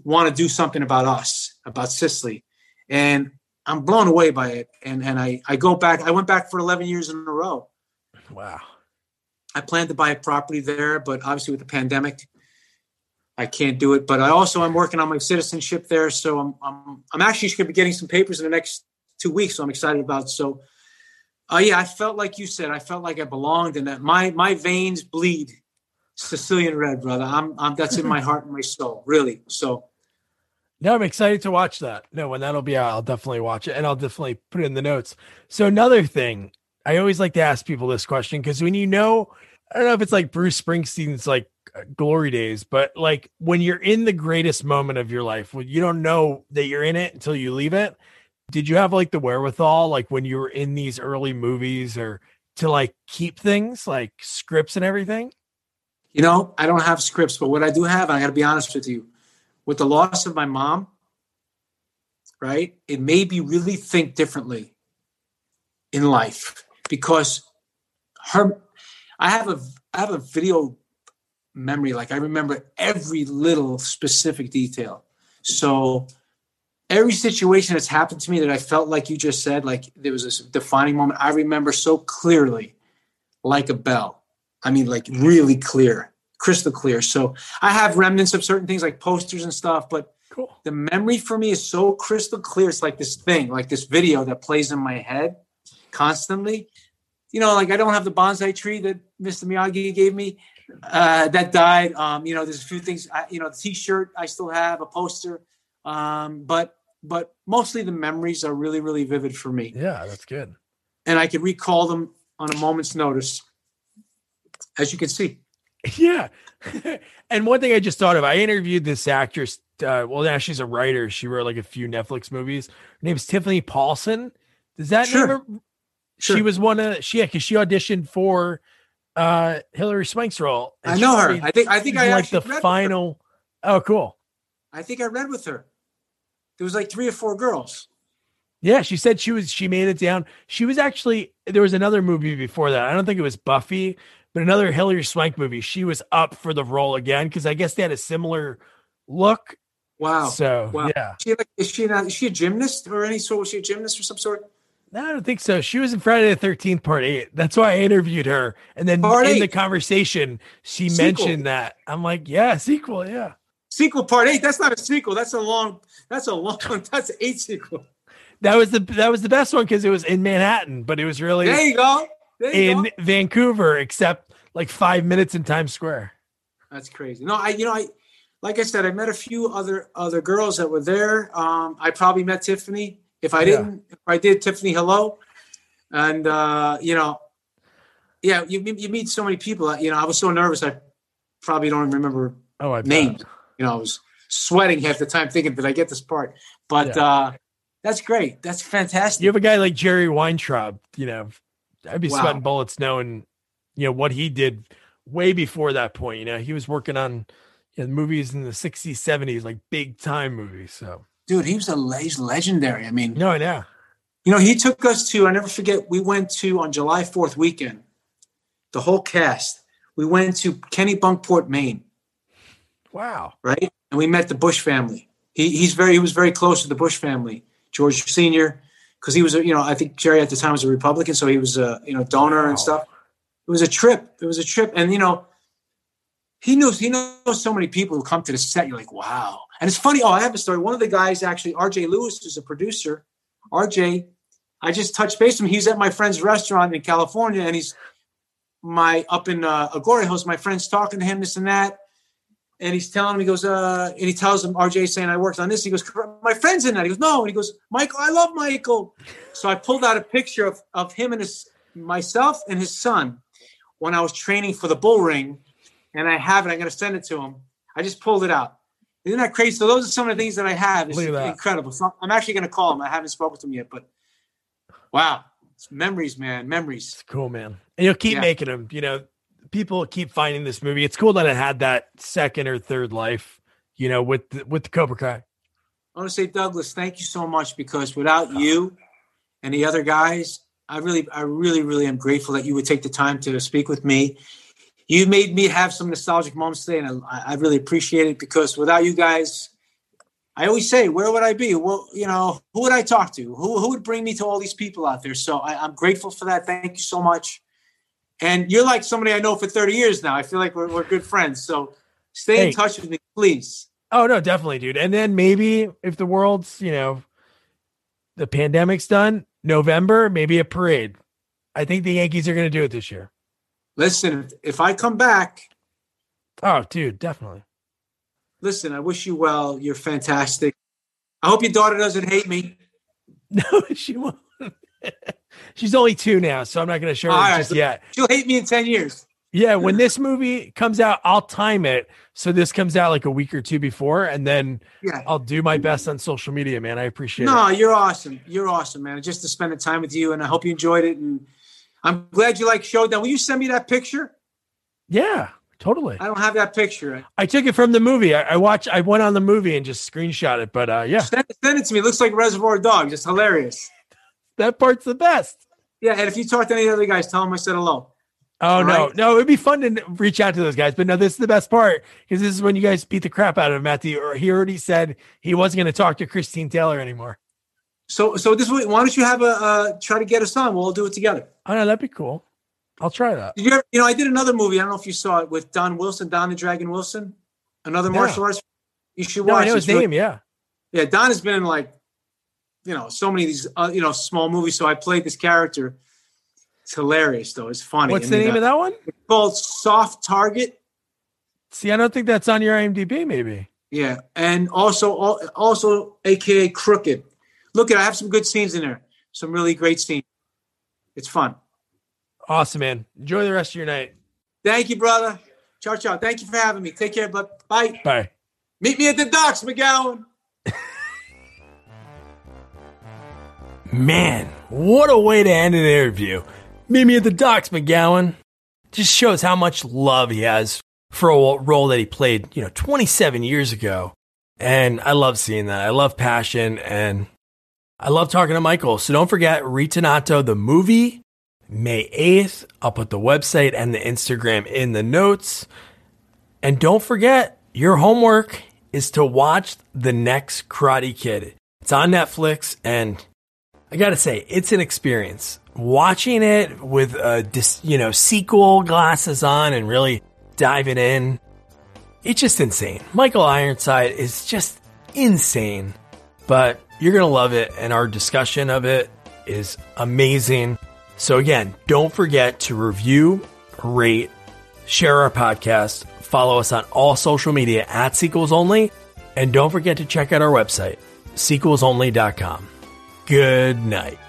want to do something about us, about Sicily, and I'm blown away by it. And and I I go back. I went back for 11 years in a row. Wow. I planned to buy a property there, but obviously with the pandemic, I can't do it. But I also I'm working on my citizenship there, so I'm I'm I'm actually going to be getting some papers in the next two weeks. So I'm excited about. So, uh, yeah, I felt like you said, I felt like I belonged, and that my my veins bleed Sicilian red, brother. I'm I'm that's in my (laughs) heart and my soul, really. So. No, I'm excited to watch that. No, when that'll be out, I'll definitely watch it and I'll definitely put it in the notes. So another thing, I always like to ask people this question because when you know, I don't know if it's like Bruce Springsteen's like uh, glory days, but like when you're in the greatest moment of your life, when you don't know that you're in it until you leave it. Did you have like the wherewithal, like when you were in these early movies, or to like keep things like scripts and everything? You know, I don't have scripts, but what I do have, I got to be honest with you, with the loss of my mom, right? It made me really think differently in life because her, I have a, I have a video memory. Like I remember every little specific detail. So every situation that's happened to me that I felt like you just said, like there was this defining moment, I remember so clearly, like a bell. I mean, like really clear, crystal clear. So I have remnants of certain things like posters and stuff, but cool. the memory for me is so crystal clear. It's like this thing, like this video that plays in my head constantly. You know, like I don't have the bonsai tree that Mr. Miyagi gave me, uh, that died. Um, you know, there's a few things. I, you know, the T-shirt I still have, a poster, um, but but mostly the memories are really really vivid for me. Yeah, that's good. And I can recall them on a moment's notice, as you can see. (laughs) Yeah. (laughs) and one thing I just thought of, I interviewed this actress. Uh, well, now she's a writer. She wrote like a few Netflix movies. Her name is Tiffany Paulsen. Does that Sure. name her? She was one of she yeah, because she auditioned for uh Hilary Swank's role. I know her. played- I think I think I like the read with her. final. Oh, cool. I think I read with her. There was like three or four girls. Yeah, she said she was she made it down. She was actually there was another movie before that. I don't think it was Buffy, but another Hilary Swank movie. She was up for the role again because I guess they had a similar look. Wow. So Wow. yeah, She like is she not, is she a gymnast or any sort? Was she a gymnast or some sort? no, I don't think so. She was in Friday the Thirteenth Part Eight. That's why I interviewed her, and then Part in eight. the conversation she Sequel. mentioned that. I'm like, yeah, sequel, yeah. Sequel part eight. That's not a sequel. That's a long. That's a long. (laughs) That's an eight sequel. That was the that was the best one because it was in Manhattan, but it was really There you go. There you in go. Vancouver, except like five minutes in Times Square. That's crazy. No, I you know I like I said I met a few other other girls that were there. Um, I probably met Tiffany. If I Yeah. didn't, if I did, Tiffany, hello. And uh, you know, yeah, you meet- you meet so many people. You know, I was so nervous. I probably don't remember Oh, I bet. names. You know, I was sweating half the time thinking, did I get this part? But Yeah. uh, that's great. That's fantastic. You have a guy like Jerry Weintraub, you know, I'd be Wow. sweating bullets knowing, you know, what he did way before that point. You know, he was working on you know, movies in the 60s, 70s, like big time movies. So, Dude, he was a he's legendary. I mean, no, know. You know, he took us to, I never forget, we went to on July 4th weekend, the whole cast. We went to Kennebunkport, Maine, Wow. right? And we met the Bush family. He, he's very, he was very close to the Bush family, George Sr., because he was, a, you know, I think Jerry at the time was a Republican, so he was a, you know, donor Wow. and stuff. It was a trip. It was a trip. And, you know, he knows, he knows so many people who come to the set. You're like, wow. And it's funny. Oh, I have a story. One of the guys, actually, RJ Lewis, is a producer. RJ, I just touched base with him. He's at my friend's restaurant in California, and he's my up in uh, Agoura Hills. My friend's talking to him, this and that, and he's telling him. He goes, uh, and he tells him, RJ saying, "I worked on this." He goes, "My friend's in that." He goes, "No," and he goes, "Michael, I love Michael." So I pulled out a picture of of him and his myself and his son when I was training for the bull ring, and I have it. I'm going to send it to him. I just pulled it out. Isn't that crazy? So those are some of the things that I have. It's Look at that. incredible. So I'm actually going to call him. I haven't spoken to him yet, but wow, it's memories, man, memories. It's cool, man. And you'll keep Yeah. making them. You know, people keep finding this movie. It's cool that it had that second or third life, you know, with the, with the Cobra Kai. I want to say, Douglas, thank you so much because without you and the other guys, I really, I really, really am grateful that you would take the time to speak with me. You made me have some nostalgic moments today, and I, I really appreciate it because without you guys, I always say, where would I be? Well, you know, who would I talk to? Who, who would bring me to all these people out there? So I, I'm grateful for that. Thank you so much. And you're like somebody I know for 30 years now. I feel like we're, we're good friends. So stay Hey. in touch with me, please. Oh no, definitely, dude. And then maybe if the world's, you know, the pandemic's done, November, maybe a parade. I think the Yankees are going to do it this year. Listen, if, I come back, Oh, dude, definitely. listen, I wish you well. You're fantastic. I hope your daughter doesn't hate me. (laughs) No, she won't. (laughs) She's only two now, so I'm not going to show her All right. just yet. She'll hate me in 10 years. Yeah, when this movie comes out, I'll time it so this comes out like a week or two before, and then Yeah. I'll do my best on social media, man. I appreciate No, it. you're awesome. You're awesome, man. Just to spend the time with you, and I hope you enjoyed it. And I'm glad you like Showdown. Will you send me that picture? Yeah, totally. I don't have that picture. I took it from the movie. I, I watched. I went on the movie and just screenshot it. But uh, yeah, Send, send it to me. It looks like Reservoir Dogs. It's hilarious. (laughs) that part's the best. Yeah, and if you talk to any other guys, tell them I said hello. Oh All no, no, it'd be fun to reach out to those guys. But no, this is the best part because this is when you guys beat the crap out of him. Matthew, or he already said he wasn't going to talk to Christine Taylor anymore. So, so this way, why don't you have a uh, try to get us on? We'll all do it together. Oh no, that'd be cool. I'll try that. Did you, ever, you know, I did another movie. I don't know if you saw it with Don Wilson, Don the Dragon Wilson, another No. martial arts. You should No, watch. I know It's his really- Yeah. yeah, Don has been in like, you know, so many of these, uh, you know, small movies. So I played this character. It's hilarious, though. It's funny. What's I the name uh, of that one? It's called Soft Target. See, I don't think that's on your IMDb. Maybe. Yeah, and also, also, AKA Crooked. Look at, I have some good scenes in there. Some really great scenes. It's fun. Awesome, man. Enjoy the rest of your night. Thank you, brother. Ciao, ciao. Thank you for having me. Take care, but bye. Bye. Meet me at the docks, McGowan. (laughs) Man, what a way to end an interview. Meet me at the docks, McGowan. Just shows how much love he has for a role that he played, you know, 27 years ago. And I love seeing that. I love passion and I love talking to Michael. So don't forget Ritornato, the movie, May 8th. I'll put the website and the Instagram in the notes. And don't forget, your homework is to watch The Next Karate Kid. It's on Netflix and I got to say, it's an experience. Watching it with a you know sequel glasses on and really diving in, it's just insane. Michael Ironside is just insane, but you're gonna love it, and our discussion of it is amazing. So again, don't forget to review, rate, share our podcast, follow us on all social media at Sequels Only, and don't forget to check out our website, sequelsonly.com. Good night.